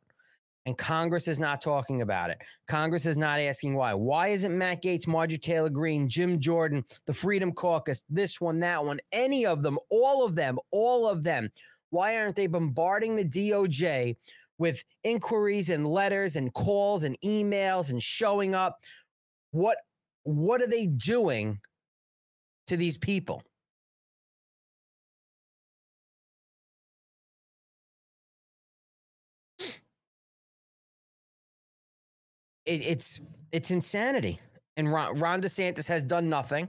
And Congress is not talking about it. Congress is not asking why. Why isn't Matt Gaetz, Marjorie Taylor Greene, Jim Jordan, the Freedom Caucus, this one, that one, any of them, all of them, all of them? Why aren't they bombarding the DOJ with inquiries and letters and calls and emails and showing up? What what are they doing to these people? It, it's it's insanity. And Ron, Ron DeSantis has done nothing.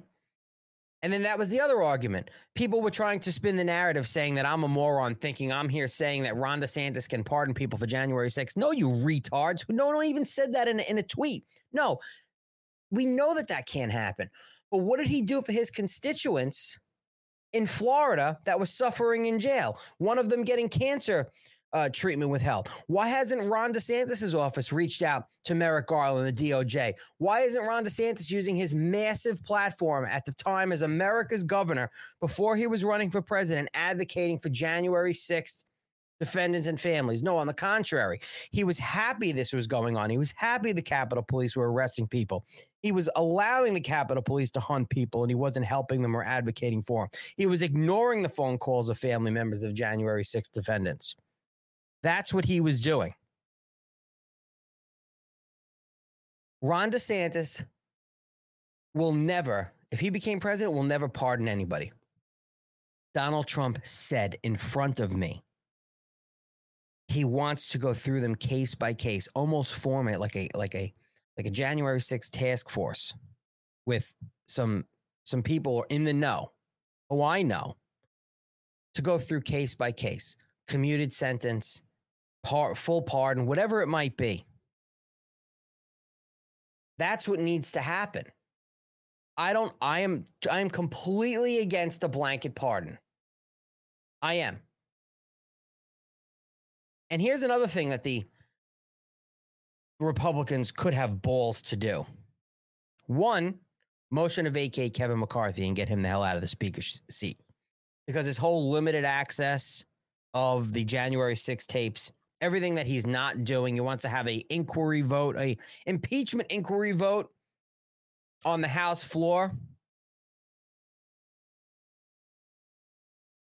And then that was the other argument. People were trying to spin the narrative saying that I'm a moron, thinking I'm here saying that Ron DeSantis can pardon people for January 6th. No, you retards. No one even said that in a, in a tweet. No, we know that that can't happen. But what did he do for his constituents in Florida that was suffering in jail? One of them getting cancer uh, treatment withheld? Why hasn't Ron DeSantis' office reached out to Merrick Garland, the DOJ? Why isn't Ron DeSantis using his massive platform at the time as America's governor before he was running for president, advocating for January 6th defendants and families? No, on the contrary, he was happy this was going on. He was happy the Capitol Police were arresting people. He was allowing the Capitol Police to hunt people and he wasn't helping them or advocating for them. He was ignoring the phone calls of family members of January 6th defendants. That's what he was doing. Ron DeSantis will never, if he became president, will never pardon anybody. Donald Trump said in front of me, he wants to go through them case by case, almost form it like a like a like a January 6th task force with some some people in the know. Oh, I know. To go through case by case, commuted sentence, par, full pardon, whatever it might be. That's what needs to happen. I don't I am I am completely against a blanket pardon. I am. And here's another thing that the Republicans could have balls to do. One, motion to vacate Kevin McCarthy and get him the hell out of the speaker's seat because his whole limited access of the January 6 tapes, everything that he's not doing, he wants to have a inquiry vote, a impeachment inquiry vote on the House floor,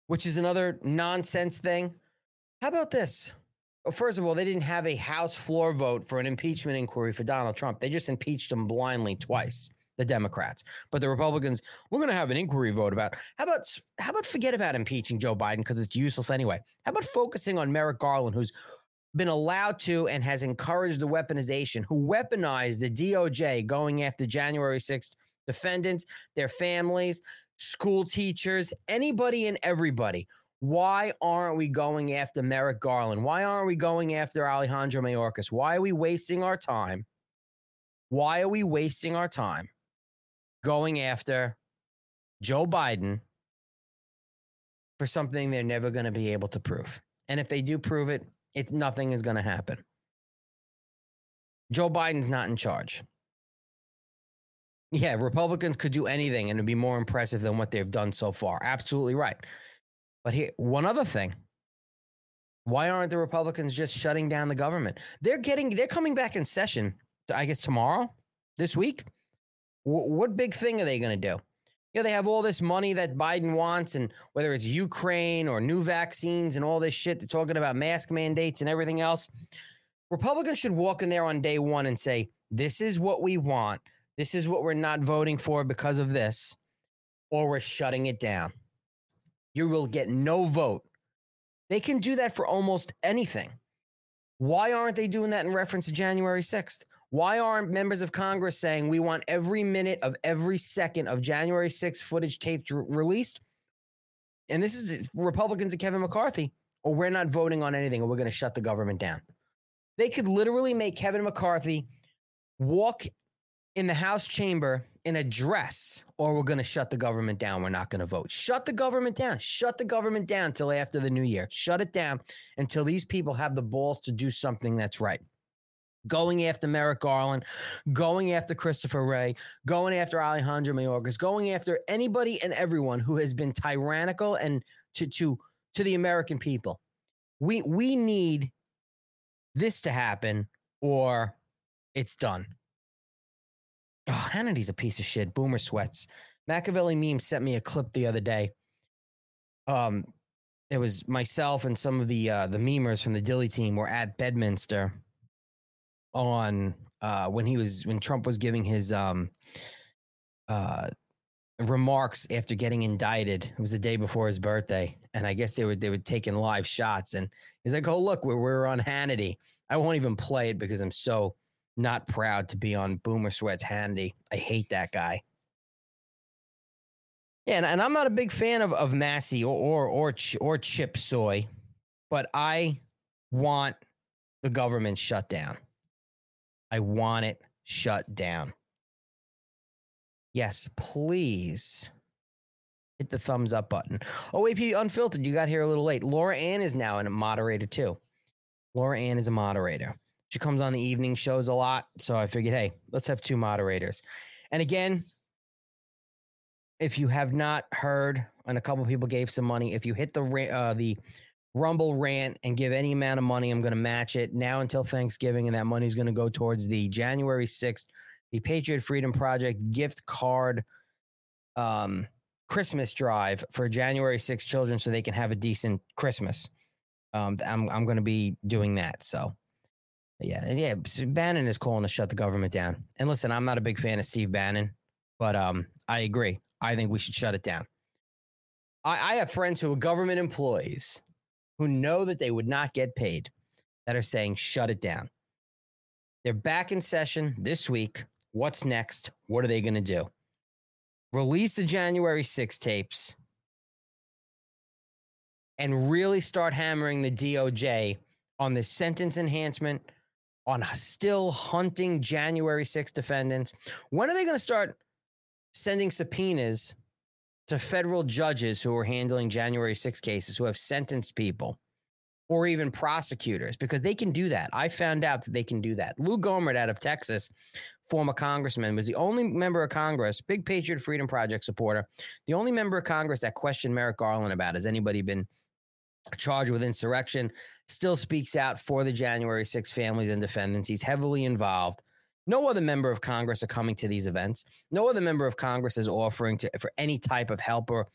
which is another nonsense thing. How about this? Well, first of all, they didn't have a House floor vote for an impeachment inquiry for Donald Trump. They just impeached him blindly twice the Democrats. But the Republicans, we're going to have an inquiry vote about how about how about forget about impeaching Joe Biden because it's useless anyway. How about focusing on Merrick Garland, who's been allowed to and has encouraged the weaponization, who weaponized the DOJ going after January 6th defendants, their families, school teachers, anybody and everybody. Why aren't we going after Merrick Garland? Why aren't we going after Alejandro Mayorkas? Why are we wasting our time? Why are we wasting our time going after Joe Biden for something they're never going to be able to prove? And if they do prove it, it's nothing is going to happen. Joe Biden's not in charge. Yeah, Republicans could do anything and it'd be more impressive than what they've done so far. Absolutely right. But here, one other thing. Why aren't the Republicans just shutting down the government? They're getting, they're coming back in session, I guess, tomorrow, this week. W- what big thing are they going to do? You know, they have all this money that Biden wants, and whether it's Ukraine or new vaccines and all this shit, they're talking about mask mandates and everything else. Republicans should walk in there on day one and say, This is what we want. This is what we're not voting for because of this, or we're shutting it down you will get no vote. They can do that for almost anything. Why aren't they doing that in reference to January 6th? Why aren't members of Congress saying we want every minute of every second of January 6th footage taped re- released? And this is Republicans and Kevin McCarthy, or we're not voting on anything, or we're going to shut the government down. They could literally make Kevin McCarthy walk in the House chamber in a dress or we're going to shut the government down. We're not going to vote. Shut the government down. Shut the government down till after the new year. Shut it down until these people have the balls to do something that's right. Going after Merrick Garland, going after Christopher Wray, going after Alejandro Mayorkas, going after anybody and everyone who has been tyrannical and to to to the American people. We we need this to happen or it's done. Oh, Hannity's a piece of shit. Boomer sweats. Machiavelli meme sent me a clip the other day. Um, it was myself and some of the uh, the memers from the Dilley team were at Bedminster on uh, when he was when Trump was giving his um, uh, remarks after getting indicted. It was the day before his birthday, and I guess they were they were taking live shots. And he's like, "Oh look, we're we're on Hannity." I won't even play it because I'm so not proud to be on Boomer Sweats Hannity. I hate that guy. Yeah, and, and I'm not a big fan of, of Massie or or or, or Chip Roy, but I want the government shut down. I want it shut down. Yes, please hit the thumbs up button. OAP Unfiltered, you got here a little late. Laura Ann is now a moderator too. Laura Ann is a moderator. She comes on the evening shows a lot. So I figured, hey, let's have two moderators. And again, if you have not heard, and a couple people gave some money, if you hit the uh, the Rumble rant and give any amount of money, I'm going to match it now until Thanksgiving, and that money is going to go towards the January 6th, the Patriot Freedom Project gift card um, Christmas drive for January 6th children, so they can have a decent Christmas. Um, I'm I'm going to be doing that. So yeah, yeah. Bannon is calling to shut the government down. And listen, I'm not a big fan of Steve Bannon, but um, I agree. I think we should shut it down. I, I have friends who are government employees who know that they would not get paid that are saying shut it down. They're back in session this week. What's next? What are they going to do? Release the January 6 tapes and really start hammering the DOJ on the sentence enhancement on still hunting January 6 defendants? When are they going to start sending subpoenas to federal judges who are handling January 6 cases who have sentenced people or even prosecutors because they can do that. I found out that they can do that. Lou Gohmert out of Texas, former congressman, was the only member of Congress, big Patriot Freedom Project supporter, the only member of Congress that questioned Merrick Garland about has anybody been charged with insurrection, still speaks out for the January 6 families and defendants. He's heavily involved. No other member of Congress are coming to these events. No other member of Congress is offering to for any type of help or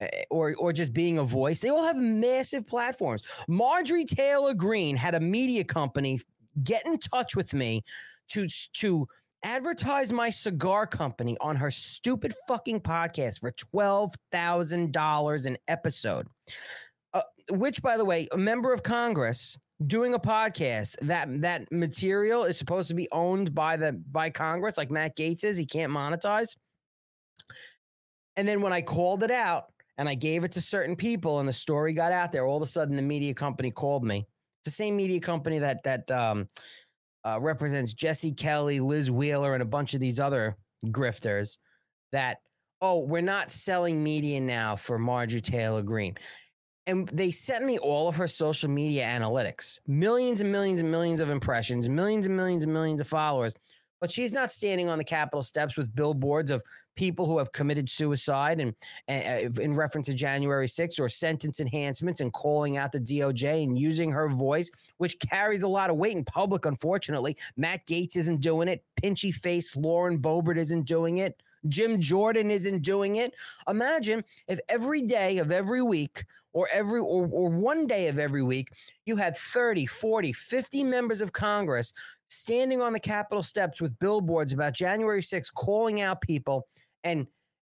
Eh, or or just being a voice. They all have massive platforms. Marjorie Taylor Greene had a media company get in touch with me to to advertise my cigar company on her stupid fucking podcast for $12,000 an episode. Uh, which by the way, a member of Congress doing a podcast that that material is supposed to be owned by the by Congress like Matt Gaetz is, he can't monetize. And then when I called it out, and I gave it to certain people, and the story got out there. All of a sudden, the media company called me. It's the same media company that that um, uh, represents Jesse Kelly, Liz Wheeler, and a bunch of these other grifters. That oh, we're not selling media now for Marjorie Taylor Greene. And they sent me all of her social media analytics, millions and millions and millions of impressions, millions and millions and millions of followers but she's not standing on the Capitol steps with billboards of people who have committed suicide and, and uh, in reference to January 6th or sentence enhancements and calling out the DOJ and using her voice, which carries a lot of weight in public, unfortunately. Matt Gaetz isn't doing it. Pinchy face Lauren Boebert isn't doing it. Jim Jordan isn't doing it. Imagine if every day of every week or every or, or one day of every week you had 30, 40, 50 members of Congress standing on the Capitol steps with billboards about January 6th, calling out people and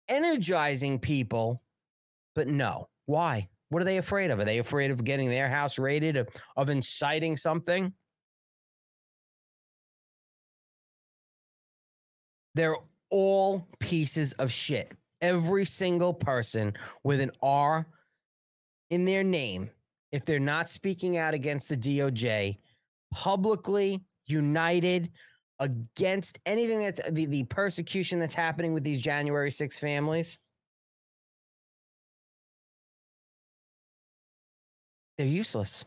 energizing people. But no, why? What are they afraid of? Are they afraid of getting their house raided, of, of inciting something? They're all pieces of shit. Every single person with an R in their name, if they're not speaking out against the DOJ, publicly united against anything that's the, the persecution that's happening with these January 6 families. They're useless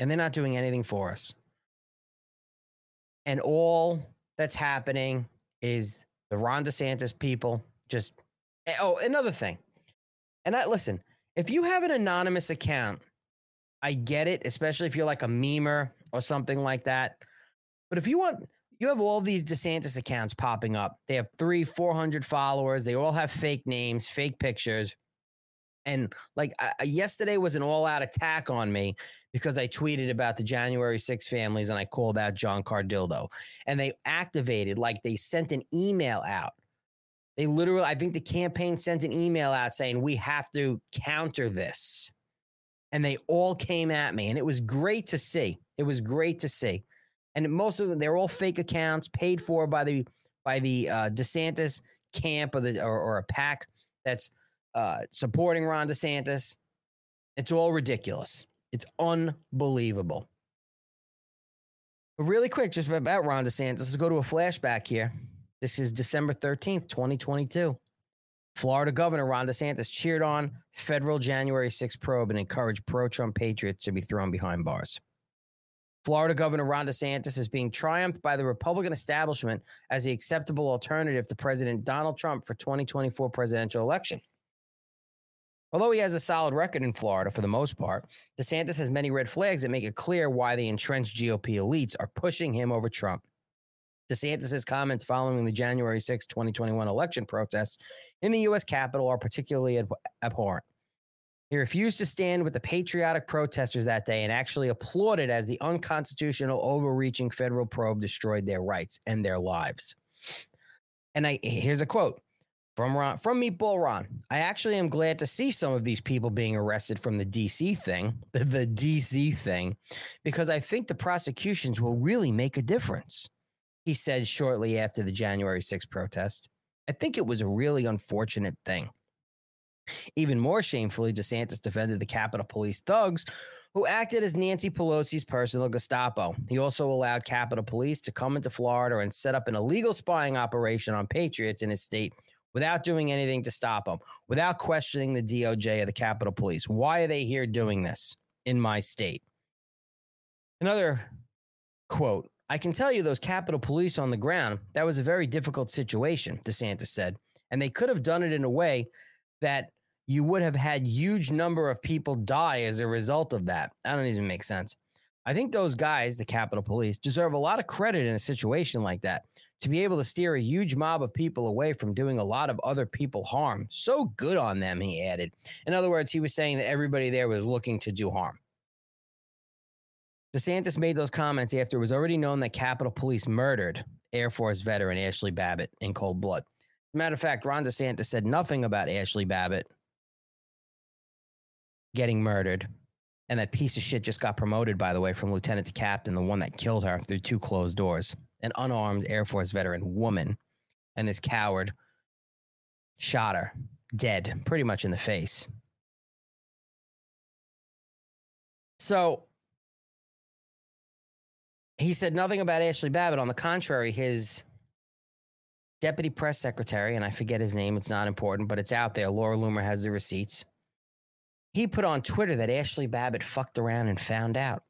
and they're not doing anything for us. And all that's happening is the Ron DeSantis people just. Eh, oh, another thing. And I listen, if you have an anonymous account, I get it, especially if you're like a memer or something like that. But if you want, you have all these DeSantis accounts popping up. They have three, 400 followers. They all have fake names, fake pictures. And like uh, yesterday was an all out attack on me because I tweeted about the January 6 families and I called out John Cardillo. And they activated, like they sent an email out. They literally, I think the campaign sent an email out saying, we have to counter this. And they all came at me. And it was great to see. It was great to see and most of them they're all fake accounts paid for by the by the uh, DeSantis camp or the or, or a PAC that's uh, supporting Ron DeSantis. It's all ridiculous. It's unbelievable. But really quick, just about Ron DeSantis, let's go to a flashback here. This is December 13th, 2022. Florida Governor Ron DeSantis cheered on federal January 6 probe and encouraged pro Trump patriots to be thrown behind bars. Florida Governor Ron DeSantis is being triumphed by the Republican establishment as the acceptable alternative to President Donald Trump for 2024 presidential election. Although he has a solid record in Florida for the most part, DeSantis has many red flags that make it clear why the entrenched GOP elites are pushing him over Trump. DeSantis' comments following the January 6, 2021 election protests in the U.S. Capitol are particularly abhorrent. He refused to stand with the patriotic protesters that day and actually applauded as the unconstitutional, overreaching federal probe destroyed their rights and their lives. And I here's a quote from Ron from Meatball Ron. I actually am glad to see some of these people being arrested from the DC thing, the, the DC thing, because I think the prosecutions will really make a difference. He said shortly after the January 6th protest. I think it was a really unfortunate thing. Even more shamefully, DeSantis defended the Capitol Police thugs who acted as Nancy Pelosi's personal Gestapo. He also allowed Capitol Police to come into Florida and set up an illegal spying operation on patriots in his state without doing anything to stop them, without questioning the DOJ or the Capitol Police. Why are they here doing this in my state? Another quote I can tell you those Capitol Police on the ground, that was a very difficult situation, DeSantis said. And they could have done it in a way that you would have had huge number of people die as a result of that. That don't even make sense. I think those guys, the Capitol Police, deserve a lot of credit in a situation like that to be able to steer a huge mob of people away from doing a lot of other people harm. So good on them, he added. In other words, he was saying that everybody there was looking to do harm. DeSantis made those comments after it was already known that Capitol Police murdered Air Force veteran Ashli Babbitt in cold blood. Matter of fact, Ron DeSantis said nothing about Ashli Babbitt getting murdered and that piece of shit just got promoted, by the way, from lieutenant to captain, the one that killed her through two closed doors. An unarmed Air Force veteran woman. And this coward shot her dead, pretty much in the face. So he said nothing about Ashli Babbitt. On the contrary, his deputy press secretary, and I forget his name, it's not important, but it's out there. Laura Loomer has the receipts he put on Twitter that Ashli Babbitt fucked around and found out.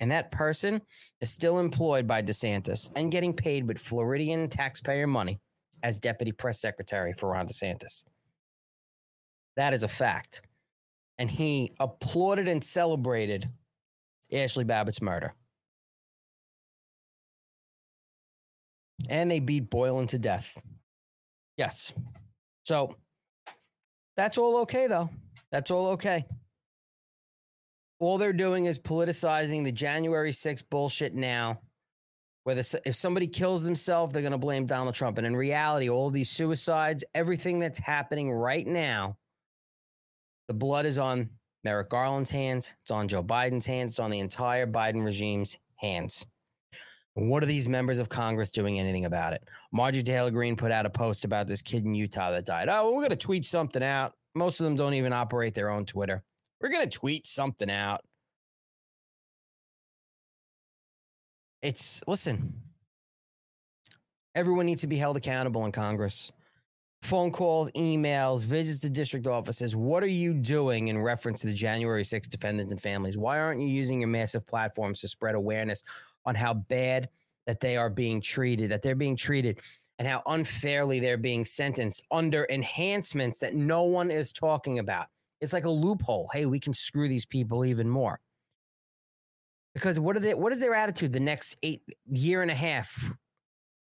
And that person is still employed by DeSantis and getting paid with Floridian taxpayer money as deputy press secretary for Ron DeSantis. That is a fact. And he applauded and celebrated Ashli Babbitt's murder. And they beat Boyland to death. Yes. So that's all okay, though. That's all okay. All they're doing is politicizing the January 6th bullshit now. Whether if somebody kills themselves, they're going to blame Donald Trump. And in reality, all these suicides, everything that's happening right now, the blood is on Merrick Garland's hands. It's on Joe Biden's hands. It's on the entire Biden regime's hands. what are these members of Congress doing anything about it? Marjorie Taylor Greene put out a post about this kid in Utah that died. Oh, well, we're going to tweet something out. Most of them don't even operate their own Twitter. We're going to tweet something out. It's, listen, everyone needs to be held accountable in Congress. Phone calls, emails, visits to district offices. What are you doing in reference to the January 6th defendants and families? Why aren't you using your massive platforms to spread awareness on how bad that they are being treated, that they're being treated and how unfairly they're being sentenced under enhancements that no one is talking about. It's like a loophole. Hey, we can screw these people even more. Because what are they, what is their attitude the next eight year and a half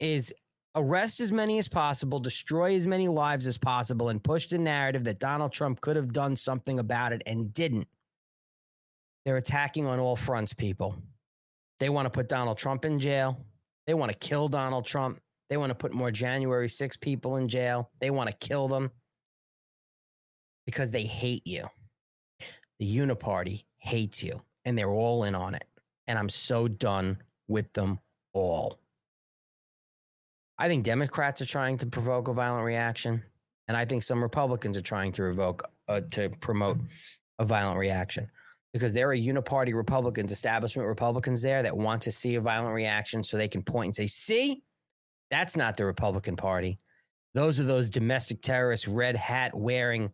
is arrest as many as possible, destroy as many lives as possible, and push the narrative that Donald Trump could have done something about it and didn't. They're attacking on all fronts, people. They want to put Donald Trump in jail. They want to kill Donald Trump. They want to put more January 6 people in jail. They want to kill them because they hate you. The Uniparty hates you and they're all in on it. And I'm so done with them all. I think Democrats are trying to provoke a violent reaction, and I think some Republicans are trying to revoke uh, to promote a violent reaction because there are uniparty Republicans, establishment Republicans there that want to see a violent reaction so they can point and say, "See, that's not the Republican Party. Those are those domestic terrorists, red hat wearing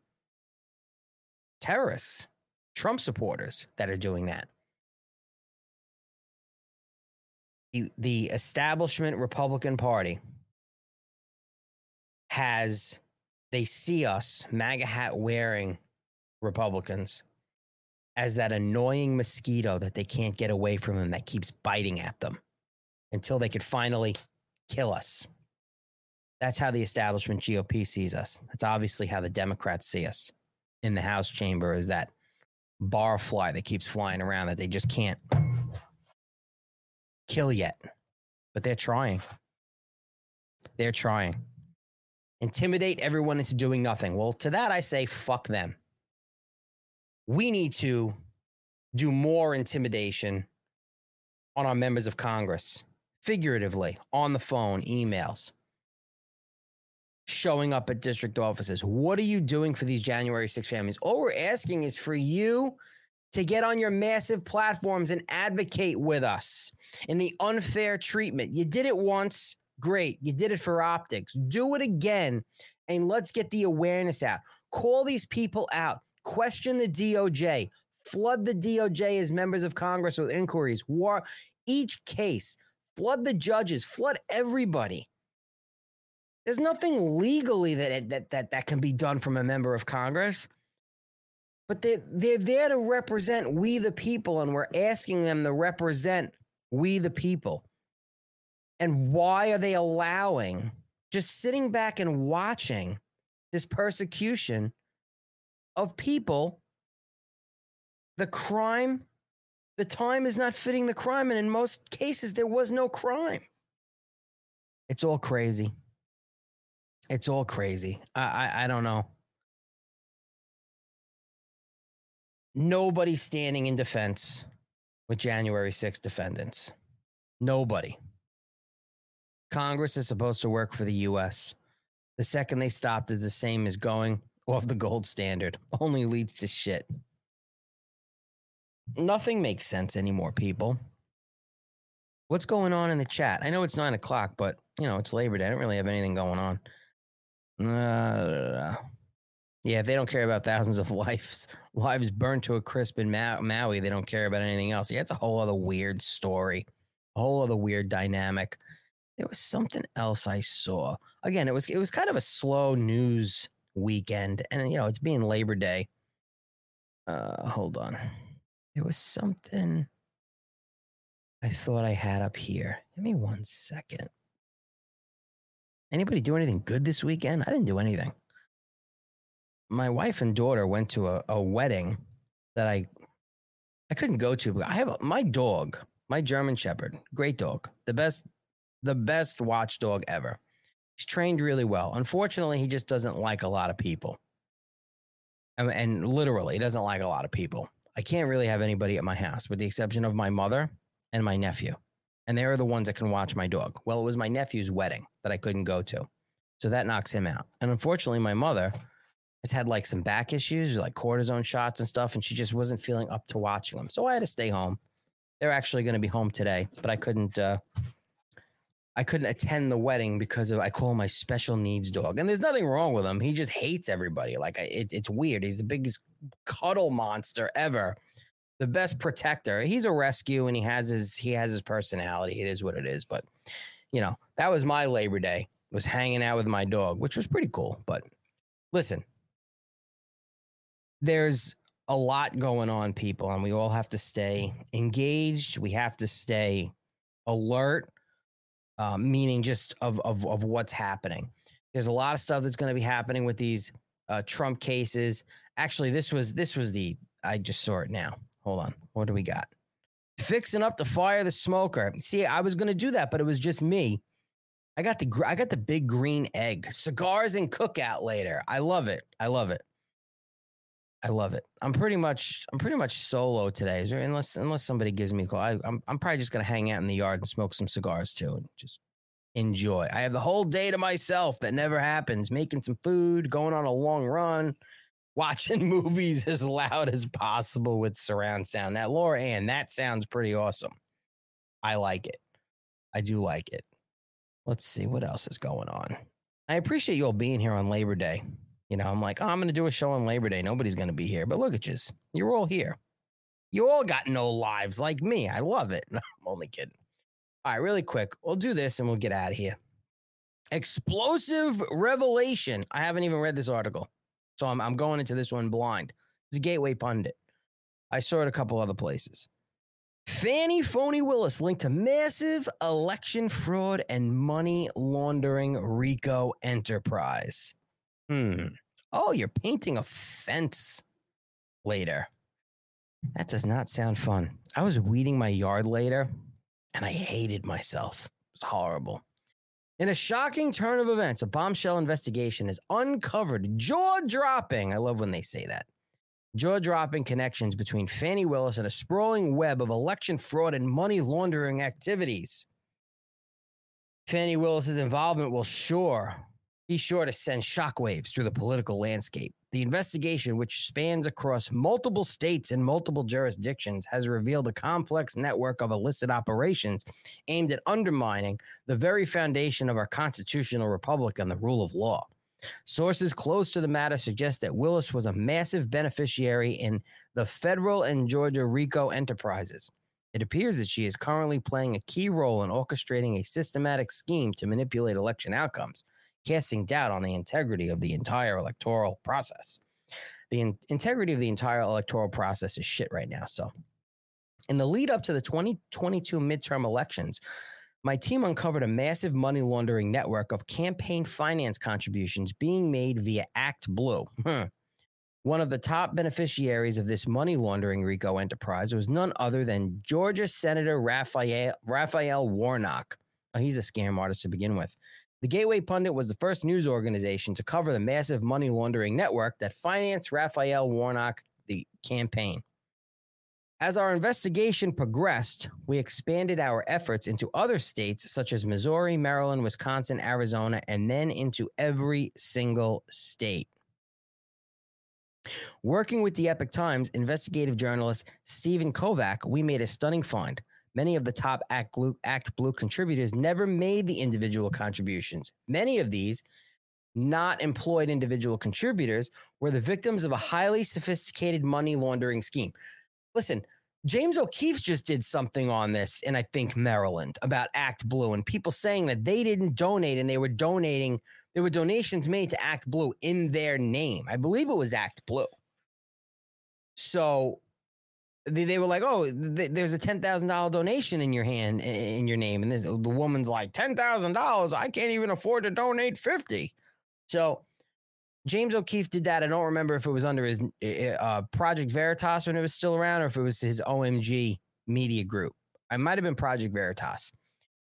terrorists, Trump supporters that are doing that. The, the establishment Republican Party has, they see us, MAGA hat wearing Republicans, as that annoying mosquito that they can't get away from and that keeps biting at them until they could finally kill us. That's how the establishment GOP sees us. That's obviously how the Democrats see us in the House chamber is that bar fly that keeps flying around that they just can't kill yet. But they're trying. They're trying. Intimidate everyone into doing nothing. Well, to that I say, fuck them. We need to do more intimidation on our members of Congress figuratively on the phone, emails, showing up at district offices. What are you doing for these January 6 families? All we're asking is for you to get on your massive platforms and advocate with us in the unfair treatment. You did it once, great. You did it for optics. Do it again, and let's get the awareness out. Call these people out, question the DOJ, flood the DOJ as members of Congress with inquiries. War each case, flood the judges, flood everybody. There's nothing legally that that that that can be done from a member of Congress. But they they're there to represent we the people, and we're asking them to represent we the people. And why are they allowing just sitting back and watching this persecution of people? The crime, the time is not fitting the crime. And in most cases, there was no crime. It's all crazy. It's all crazy. I, I, I don't know. Nobody standing in defense with January 6 defendants. Nobody. Congress is supposed to work for the US. The second they stopped is the same as going off the gold standard. Only leads to shit. Nothing makes sense anymore, people. What's going on in the chat? I know it's nine o'clock, but you know, it's Labor Day. I don't really have anything going on. Uh, yeah, they don't care about thousands of lives lives burned to a crisp in Ma- Maui. They don't care about anything else. Yeah, it's a whole other weird story, a whole other weird dynamic. There was something else I saw. Again, it was it was kind of a slow news weekend, and you know it's being Labor Day. Uh, hold on, there was something I thought I had up here. Give me one second. Anybody do anything good this weekend? I didn't do anything. My wife and daughter went to a, a wedding that I I couldn't go to, I have a, my dog, my German Shepherd, great dog, the best the best watchdog ever. He's trained really well. Unfortunately, he just doesn't like a lot of people. And, and literally, he doesn't like a lot of people. I can't really have anybody at my house, with the exception of my mother and my nephew and they are the ones that can watch my dog. Well, it was my nephew's wedding that I couldn't go to. So that knocks him out. And unfortunately, my mother has had like some back issues, like cortisone shots and stuff, and she just wasn't feeling up to watching them. So I had to stay home. They're actually going to be home today, but I couldn't. Uh, I couldn't attend the wedding because of I call my special needs dog, and there's nothing wrong with him. He just hates everybody. Like it's it's weird. He's the biggest cuddle monster ever, the best protector. He's a rescue and he has his he has his personality. It is what it is. But you know, that was my Labor Day. Was hanging out with my dog, which was pretty cool. But listen, there's a lot going on, people, and we all have to stay engaged. We have to stay alert, uh, meaning just of, of of what's happening. There's a lot of stuff that's going to be happening with these uh, Trump cases. Actually, this was this was the I just saw it now. Hold on. What do we got? Fixing up to fire the smoker. See, I was to do that, but it was just me. I got the I got the big green egg. Cigars and cookout later. I love it. I love it. I love it. I'm pretty much I'm pretty much solo today. There, unless unless somebody gives me a call, I, I'm I'm probably just gonna hang out in the yard and smoke some cigars too, and just enjoy. I have the whole day to myself. That never happens. Making some food, going on a long run, watching movies as loud as possible with surround sound. Now, Laura Ann, that sounds pretty awesome. I like it. I do like it. Let's see what else is going on. I appreciate you all being here on Labor Day. You know, I'm like, oh, I'm going to do a show on Labor Day. Nobody's going to be here. But look at you. You're all here. You all got no lives like me. I love it. No, I'm only kidding. All right, really quick. We'll do this and we'll get out of here. Explosive revelation. I haven't even read this article. So I'm, I'm going into this one blind. It's a Gateway Pundit. I saw it a couple other places. Fani Phony Willis linked to massive election fraud and money laundering RICO enterprise. Hmm. Oh, you're painting a fence later. That does not sound fun. I was weeding my yard later and I hated myself. It was horrible. In a shocking turn of events, a bombshell investigation has uncovered jaw dropping. I love when they say that. Jaw dropping connections between Fani Willis and a sprawling web of election fraud and money laundering activities. Fani Willis's involvement will sure be sure to send shockwaves through the political landscape. The investigation, which spans across multiple states and multiple jurisdictions, has revealed a complex network of illicit operations aimed at undermining the very foundation of our constitutional republic and the rule of law. Sources close to the matter suggest that Willis was a massive beneficiary in the federal and Georgia RICO enterprises. It appears that she is currently playing a key role in orchestrating a systematic scheme to manipulate election outcomes, casting doubt on the integrity of the entire electoral process. The in- integrity of the entire electoral process is shit right now. So, in the lead up to the 2022 midterm elections, my team uncovered a massive money laundering network of campaign finance contributions being made via Act Blue. One of the top beneficiaries of this money laundering RICO enterprise was none other than Georgia Senator Raphael, Raphael Warnock. He's a scam artist to begin with. The Gateway Pundit was the first news organization to cover the massive money laundering network that financed Raphael Warnock the campaign. As our investigation progressed, we expanded our efforts into other states such as Missouri, Maryland, Wisconsin, Arizona, and then into every single state. Working with the Epoch Times investigative journalist Steven Kovac, we made a stunning find. Many of the top Act Blue, Act Blue contributors never made the individual contributions. Many of these not employed individual contributors were the victims of a highly sophisticated money laundering scheme listen, James O'Keefe just did something on this and I think, Maryland about Act Blue and people saying that they didn't donate and they were donating, there were donations made to Act Blue in their name. I believe it was Act Blue. So they, they were like, oh, th- there's a $10,000 donation in your hand, in your name. And this, the woman's like, $10,000? I can't even afford to donate 50. So James O'Keefe did that. I don't remember if it was under his uh, Project Veritas when it was still around, or if it was his OMG Media Group. I might have been Project Veritas.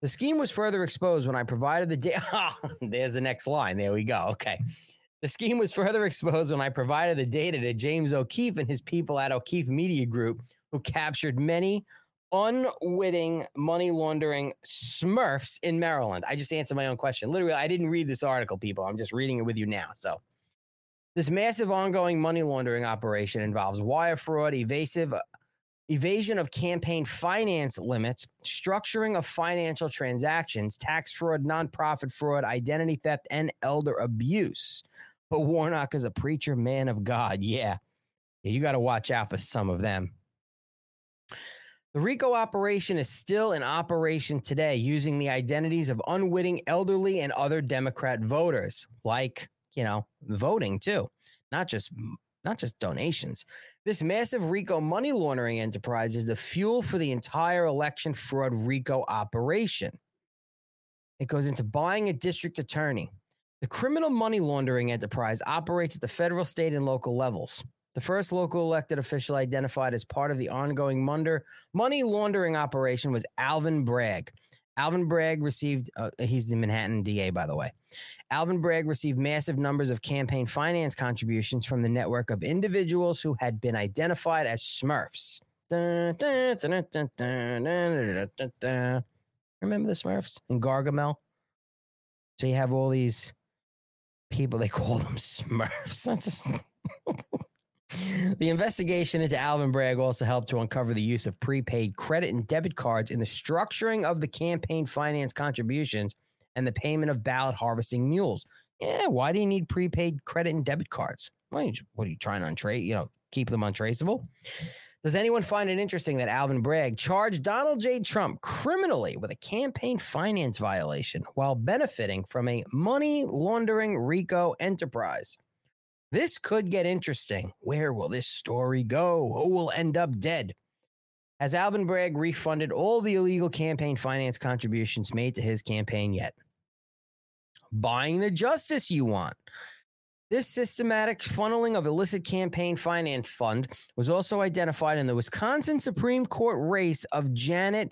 The scheme was further exposed when I provided the data. There's the next line. There we go. Okay. The scheme was further exposed when I provided the data to James O'Keefe and his people at O'Keefe Media Group, who captured many unwitting money laundering smurfs in Maryland. I just answered my own question. Literally, I didn't read this article, people. I'm just reading it with you now. So this massive ongoing money laundering operation involves wire fraud, evasive evasion of campaign finance limits, structuring of financial transactions, tax fraud, nonprofit fraud, identity theft, and elder abuse. But Warnock is a preacher man of God. Yeah. yeah you got to watch out for some of them. The RICO operation is still in operation today using the identities of unwitting elderly and other Democrat voters, like you know, voting too, not just not just donations. This massive RICO money laundering enterprise is the fuel for the entire election fraud RICO operation. It goes into buying a district attorney. The criminal money laundering enterprise operates at the federal, state, and local levels. The first local elected official identified as part of the ongoing money laundering operation was Alvin Bragg. Alvin Bragg received, uh, he's the Manhattan DA, by the way. Alvin Bragg received massive numbers of campaign finance contributions from the network of individuals who had been identified as Smurfs. Remember the Smurfs in Gargamel? So you have all these people, they call them Smurfs. The investigation into Alvin Bragg also helped to uncover the use of prepaid credit and debit cards in the structuring of the campaign finance contributions and the payment of ballot harvesting mules. Yeah, why do you need prepaid credit and debit cards? What are you, what are you trying to untrace? You know, keep them untraceable? Does anyone find it interesting that Alvin Bragg charged Donald J. Trump criminally with a campaign finance violation while benefiting from a money laundering RICO enterprise? This could get interesting. Where will this story go? Who will end up dead? Has Alvin Bragg refunded all the illegal campaign finance contributions made to his campaign yet? Buying the justice you want. This systematic funneling of illicit campaign finance fund was also identified in the Wisconsin Supreme Court race of Janet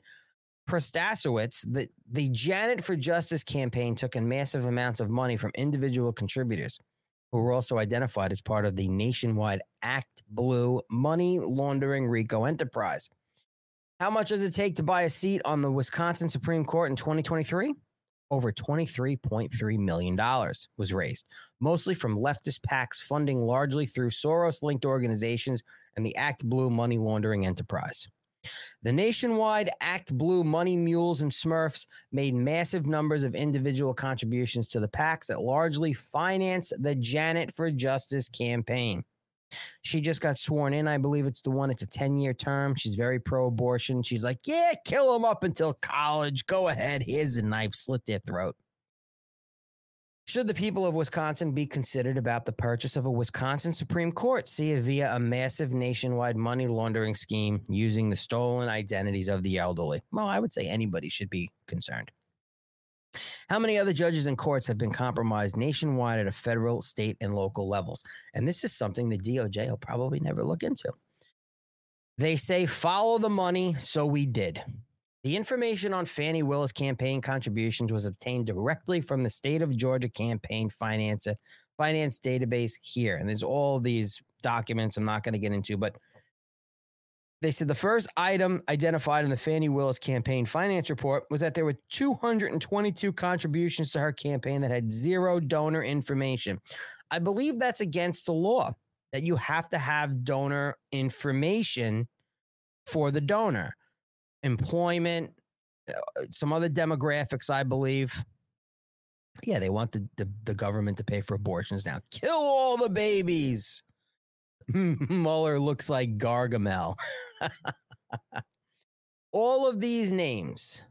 Protasiewicz. The, the Janet for Justice campaign took in massive amounts of money from individual contributors who were also identified as part of the nationwide Act Blue money laundering RICO enterprise. How much does it take to buy a seat on the Wisconsin Supreme Court in 2023? Over $23.3 million was raised, mostly from leftist PACs funding largely through Soros linked organizations and the Act Blue money laundering enterprise. The nationwide Act Blue Money Mules and Smurfs made massive numbers of individual contributions to the PACs that largely financed the Janet for Justice campaign. She just got sworn in. I believe it's the one. It's a 10 year term. She's very pro abortion. She's like, yeah, kill them up until college. Go ahead. Here's a knife. Slit their throat. Should the people of Wisconsin be considered about the purchase of a Wisconsin Supreme Court, see via a massive nationwide money laundering scheme using the stolen identities of the elderly? Well, I would say anybody should be concerned. How many other judges and courts have been compromised nationwide at a federal, state, and local levels? And this is something the DOJ will probably never look into. They say, follow the money, so we did. The information on Fani Willis campaign contributions was obtained directly from the state of Georgia campaign finance finance database here. And there's all these documents I'm not going to get into, but they said the first item identified in the Fani Willis campaign finance report was that there were 222 contributions to her campaign that had zero donor information. I believe that's against the law that you have to have donor information for the donor employment, uh, some other demographics, I believe. Yeah, they want the, the, the government to pay for abortions now. Kill all the babies. Mueller looks like Gargamel. all of these names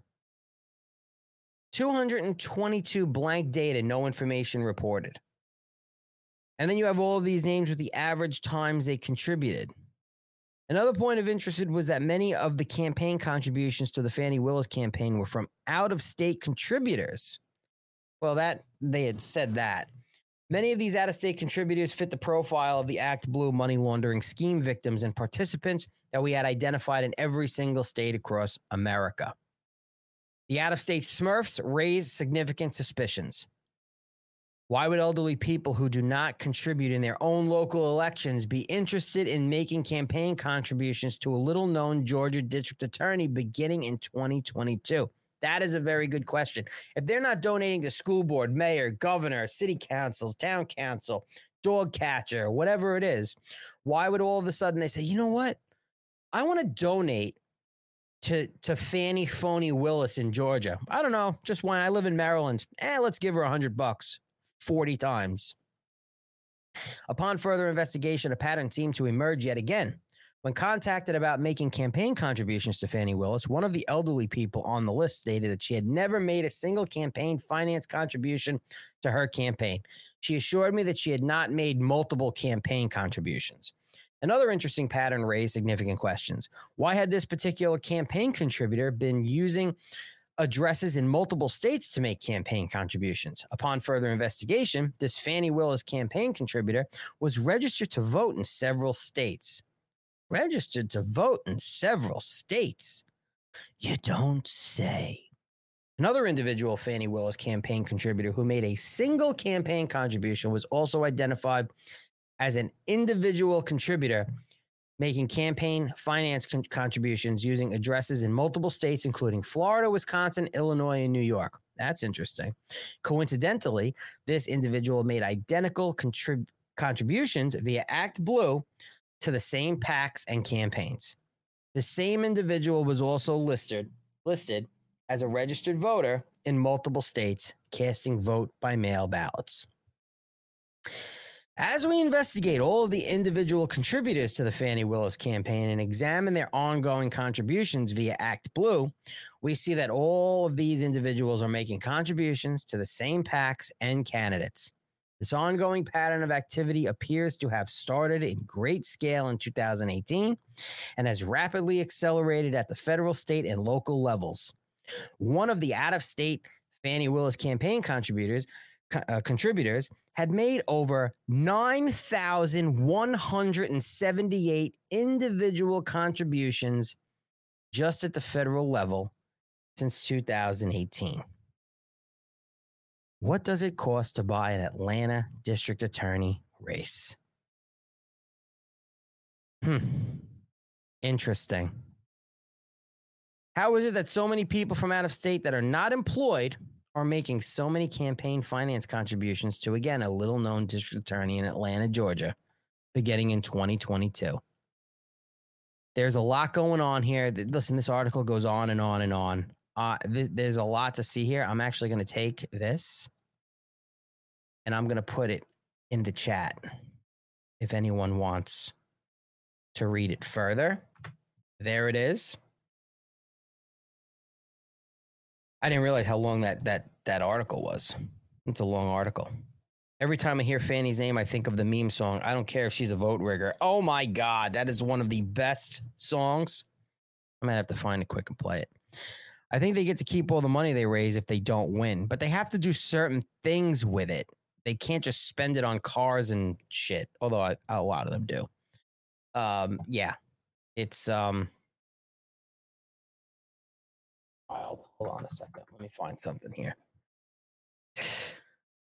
222 blank data, no information reported. And then you have all of these names with the average times they contributed. Another point of interest was that many of the campaign contributions to the Fani Willis campaign were from out of state contributors. Well, that they had said that. Many of these out of state contributors fit the profile of the Act Blue money laundering scheme victims and participants that we had identified in every single state across America. The out of state Smurfs raised significant suspicions. Why would elderly people who do not contribute in their own local elections be interested in making campaign contributions to a little known Georgia district attorney beginning in 2022? That is a very good question. If they're not donating to school board, mayor, governor, city councils, town council, dog catcher, whatever it is, why would all of a sudden they say, you know what? I want to donate to to Fani Phony Willis in Georgia. I don't know, just why I live in Maryland. Eh, let's give her a hundred bucks. 40 times. Upon further investigation, a pattern seemed to emerge yet again. When contacted about making campaign contributions to Fani Willis, one of the elderly people on the list stated that she had never made a single campaign finance contribution to her campaign. She assured me that she had not made multiple campaign contributions. Another interesting pattern raised significant questions. Why had this particular campaign contributor been using addresses in multiple states to make campaign contributions. Upon further investigation, this Fani Willis campaign contributor was registered to vote in several states. Registered to vote in several states. You don't say. Another individual Fani Willis campaign contributor who made a single campaign contribution was also identified as an individual contributor making campaign finance con- contributions using addresses in multiple states, including Florida, Wisconsin, Illinois, and New York. That's interesting. Coincidentally, this individual made identical contrib- contributions via Act Blue to the same PACs and campaigns. The same individual was also listed listed as a registered voter in multiple states, casting vote by mail ballots. As we investigate all of the individual contributors to the Fani Willis campaign and examine their ongoing contributions via Act Blue, we see that all of these individuals are making contributions to the same PACs and candidates. This ongoing pattern of activity appears to have started in great scale in 2018 and has rapidly accelerated at the federal, state, and local levels. One of the out of state Fani Willis campaign contributors uh, contributors had made over 9,178 individual contributions just at the federal level since 2018. What does it cost to buy an Atlanta district attorney race? Hmm. Interesting. How is it that so many people from out of state that are not employed are making so many campaign finance contributions to, again, a little known district attorney in Atlanta, Georgia, beginning in 2022. there's a lot going on here. Listen, this article goes on and on and on. Uh, th- there's a lot to see here. I'm actually going to take this and I'm going to put it in the chat if anyone wants to read it further. There it is. I didn't realize how long that that that article was. It's a long article. Every time I hear Fani's name, I think of the meme song. I don't care if she's a vote rigger. Oh my God, that is one of the best songs. I might have to find it quick and play it. I think they get to keep all the money they raise if they don't win, but they have to do certain things with it. They can't just spend it on cars and shit, although a lot of them do. Um, yeah, it's um. Wild. Hold on a second. Let me find something here.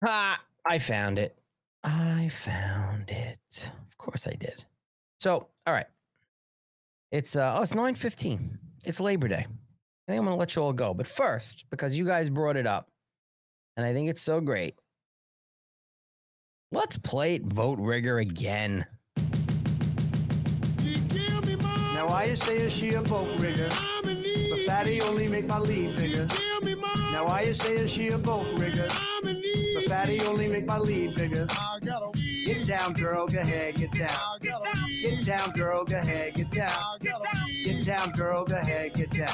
Ah, I found it. I found it. Of course I did. So, all right. It's uh oh, it's 9:15. It's Labor Day. I think I'm gonna let you all go. But first, because you guys brought it up, and I think it's so great, let's play it vote rigger again. Now why you say is she a boat rigger, fatty only make my lead bigger. Now why you say is she a boat rigger, but fatty only make my lead bigger. Get down, girl, go ahead, get down. Get down, girl, go ahead, get down. Get down, girl, go ahead, get down.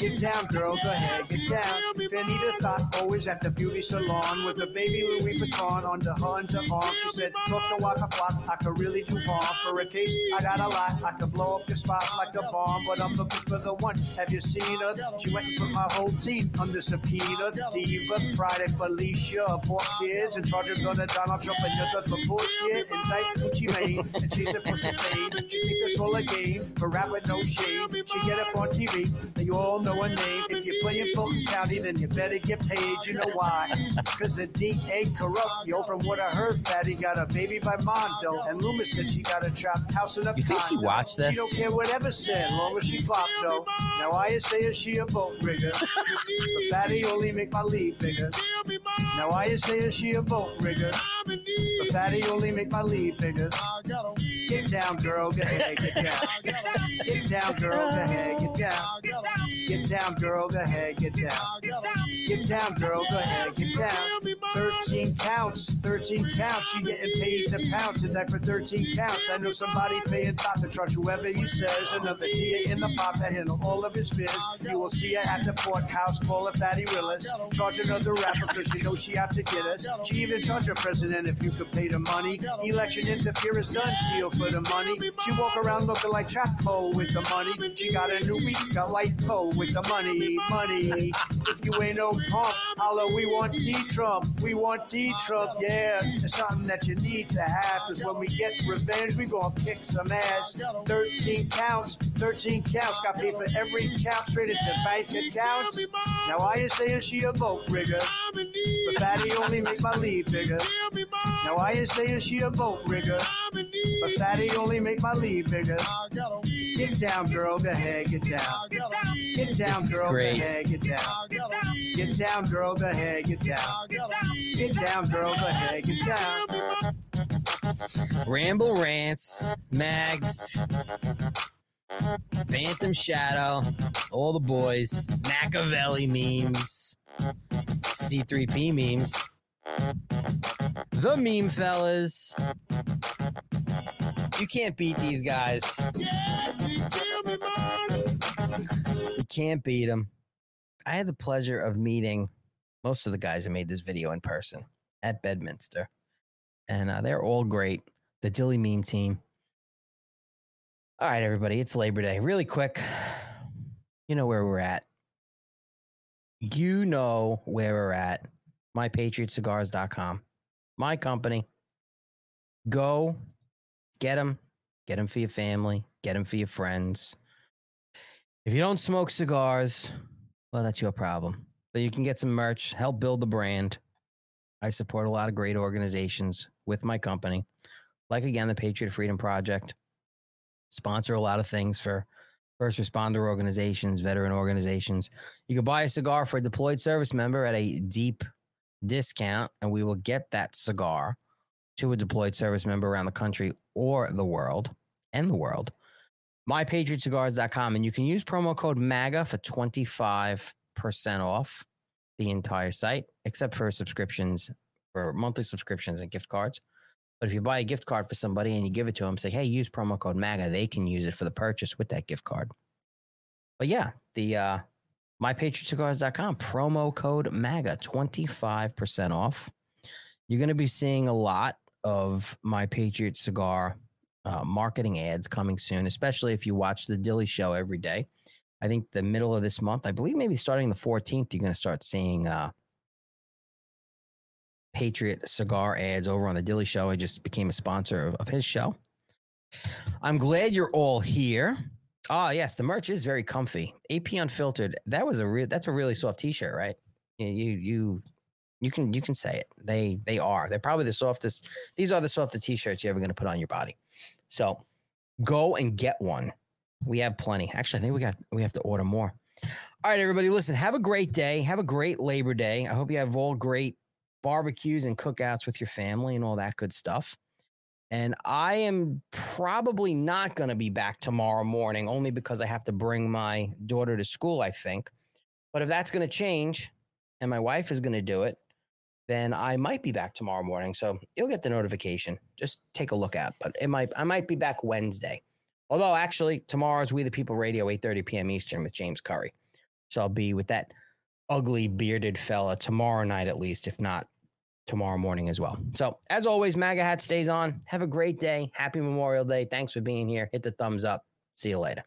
Get down, girl, go ahead, get down. Vanita thought always at the beauty salon with the baby Louis Vuitton on the hunter arm. She said, talk to Waka Flocka, I could really do harm. For a case, I got a lot, I could blow up your spot like a bomb, but I'm looking for the one. Have you seen her? She went and put my whole team under subpoena. The Diva, Friday, Felicia, poor kids, in charge of Donald Trump and good for bullshit. Indict Gucci Mane, and she's a pussy pain. She think it's all a game, but rap with no shame. She get up on TV, and you all know her name. If you're playing Fulton County, then you better get paid. You know why? Because the DA corrupt. Yo, from what I heard, Fatty got a baby by Mondo, and Loomis said she got a trap house in a You think she watched this? She don't care whatever said, long as she flopped though. Now I say is she a boat rigger, but Fatty only make my lead bigger. Now I say is she a boat rigger, but Fatty only make my lead bigger. Get down, girl, go ahead, get down. Get down, girl, get down. Get down, girl, go ahead, get down. Get down, girl, go ahead, get down. 13 counts, 13 counts. You getting paid to pound tonight for 13 counts. I know somebody paying top to charge whoever he says. Another DA in the pop that handle all of his biz. You will see her at the courthouse, call her Fatty Willis. Charge another rapper because you know she out to get us. She even charge her president if you could pay the money. Election interference done deal for the money. She walk around looking like Chapo with the money. She got a new week, got white pole with the money, money. If you ain't no punk, holla, we want D-Trump. We want D-Trump, yeah. It's something that you need to have. Cause when we get revenge, we gonna kick some ass. 13 counts, 13 counts. Got paid for every count straight into bank accounts. Now I say is she a vote rigger? But Fatty only make my lead bigger. Now I say is she a vote rigger? But Fatty only make my lead bigger. Get down, girl, go ahead, get down. Get down, girl, go ahead, get down. Get down, girl, go ahead, get down. Get down, girl, go ahead, get down. Ramble rants, mags, Phantom Shadow, all the boys, Machiavelli memes, C3P memes, the meme fellas. You can't beat these guys. You can't beat them. I had the pleasure of meeting most of the guys that made this video in person at Bedminster, and uh, they're all great. The Dilley meme team. All right, everybody, it's Labor Day. Really quick, you know where we're at. You know where we're at. MyPatriotCigars.com. My company. Go get them. Get them for your family. Get them for your friends. If you don't smoke cigars, well, that's your problem. You can get some merch, help build the brand. I support a lot of great organizations with my company, like again, the Patriot Freedom Project. Sponsor a lot of things for first responder organizations, veteran organizations. You can buy a cigar for a deployed service member at a deep discount, and we will get that cigar to a deployed service member around the country or the world and the world mypatriotcigars.com, and you can use promo code MAGA for 25% off the entire site, except for subscriptions, for monthly subscriptions and gift cards. But if you buy a gift card for somebody and you give it to them, say, hey, use promo code MAGA, they can use it for the purchase with that gift card. But yeah, the uh, mypatriotcigars.com promo code MAGA, 25% off. You're going to be seeing a lot of My Patriot Cigar uh, marketing ads coming soon, especially if you watch the Dilley Show every day. I think the middle of this month, I believe maybe starting the 14th, you're going to start seeing uh, Patriot cigar ads over on the Dilley Show. I just became a sponsor of, of his show. I'm glad you're all here. Ah, oh, yes, the merch is very comfy. AP Unfiltered. That was a real. That's a really soft T-shirt, right? You you you can you can say it. They they are. They're probably the softest. These are the softest T-shirts you're ever going to put on your body. So go and get one. We have plenty. Actually, I think we got we have to order more. All right, everybody, listen. Have a great day. Have a great Labor Day. I hope you have all great barbecues and cookouts with your family and all that good stuff. And I am probably not going to be back tomorrow morning only because I have to bring my daughter to school, I think. But if that's going to change and my wife is going to do it, then I might be back tomorrow morning. So you'll get the notification. Just take a look at. But it might I might be back Wednesday. Although actually tomorrow's We the People Radio 8:30 p.m. Eastern with James Curry. So I'll be with that ugly bearded fella tomorrow night at least, if not tomorrow morning as well. So, as always, MAGA hat stays on. Have a great day. Happy Memorial Day. Thanks for being here. Hit the thumbs up. See you later.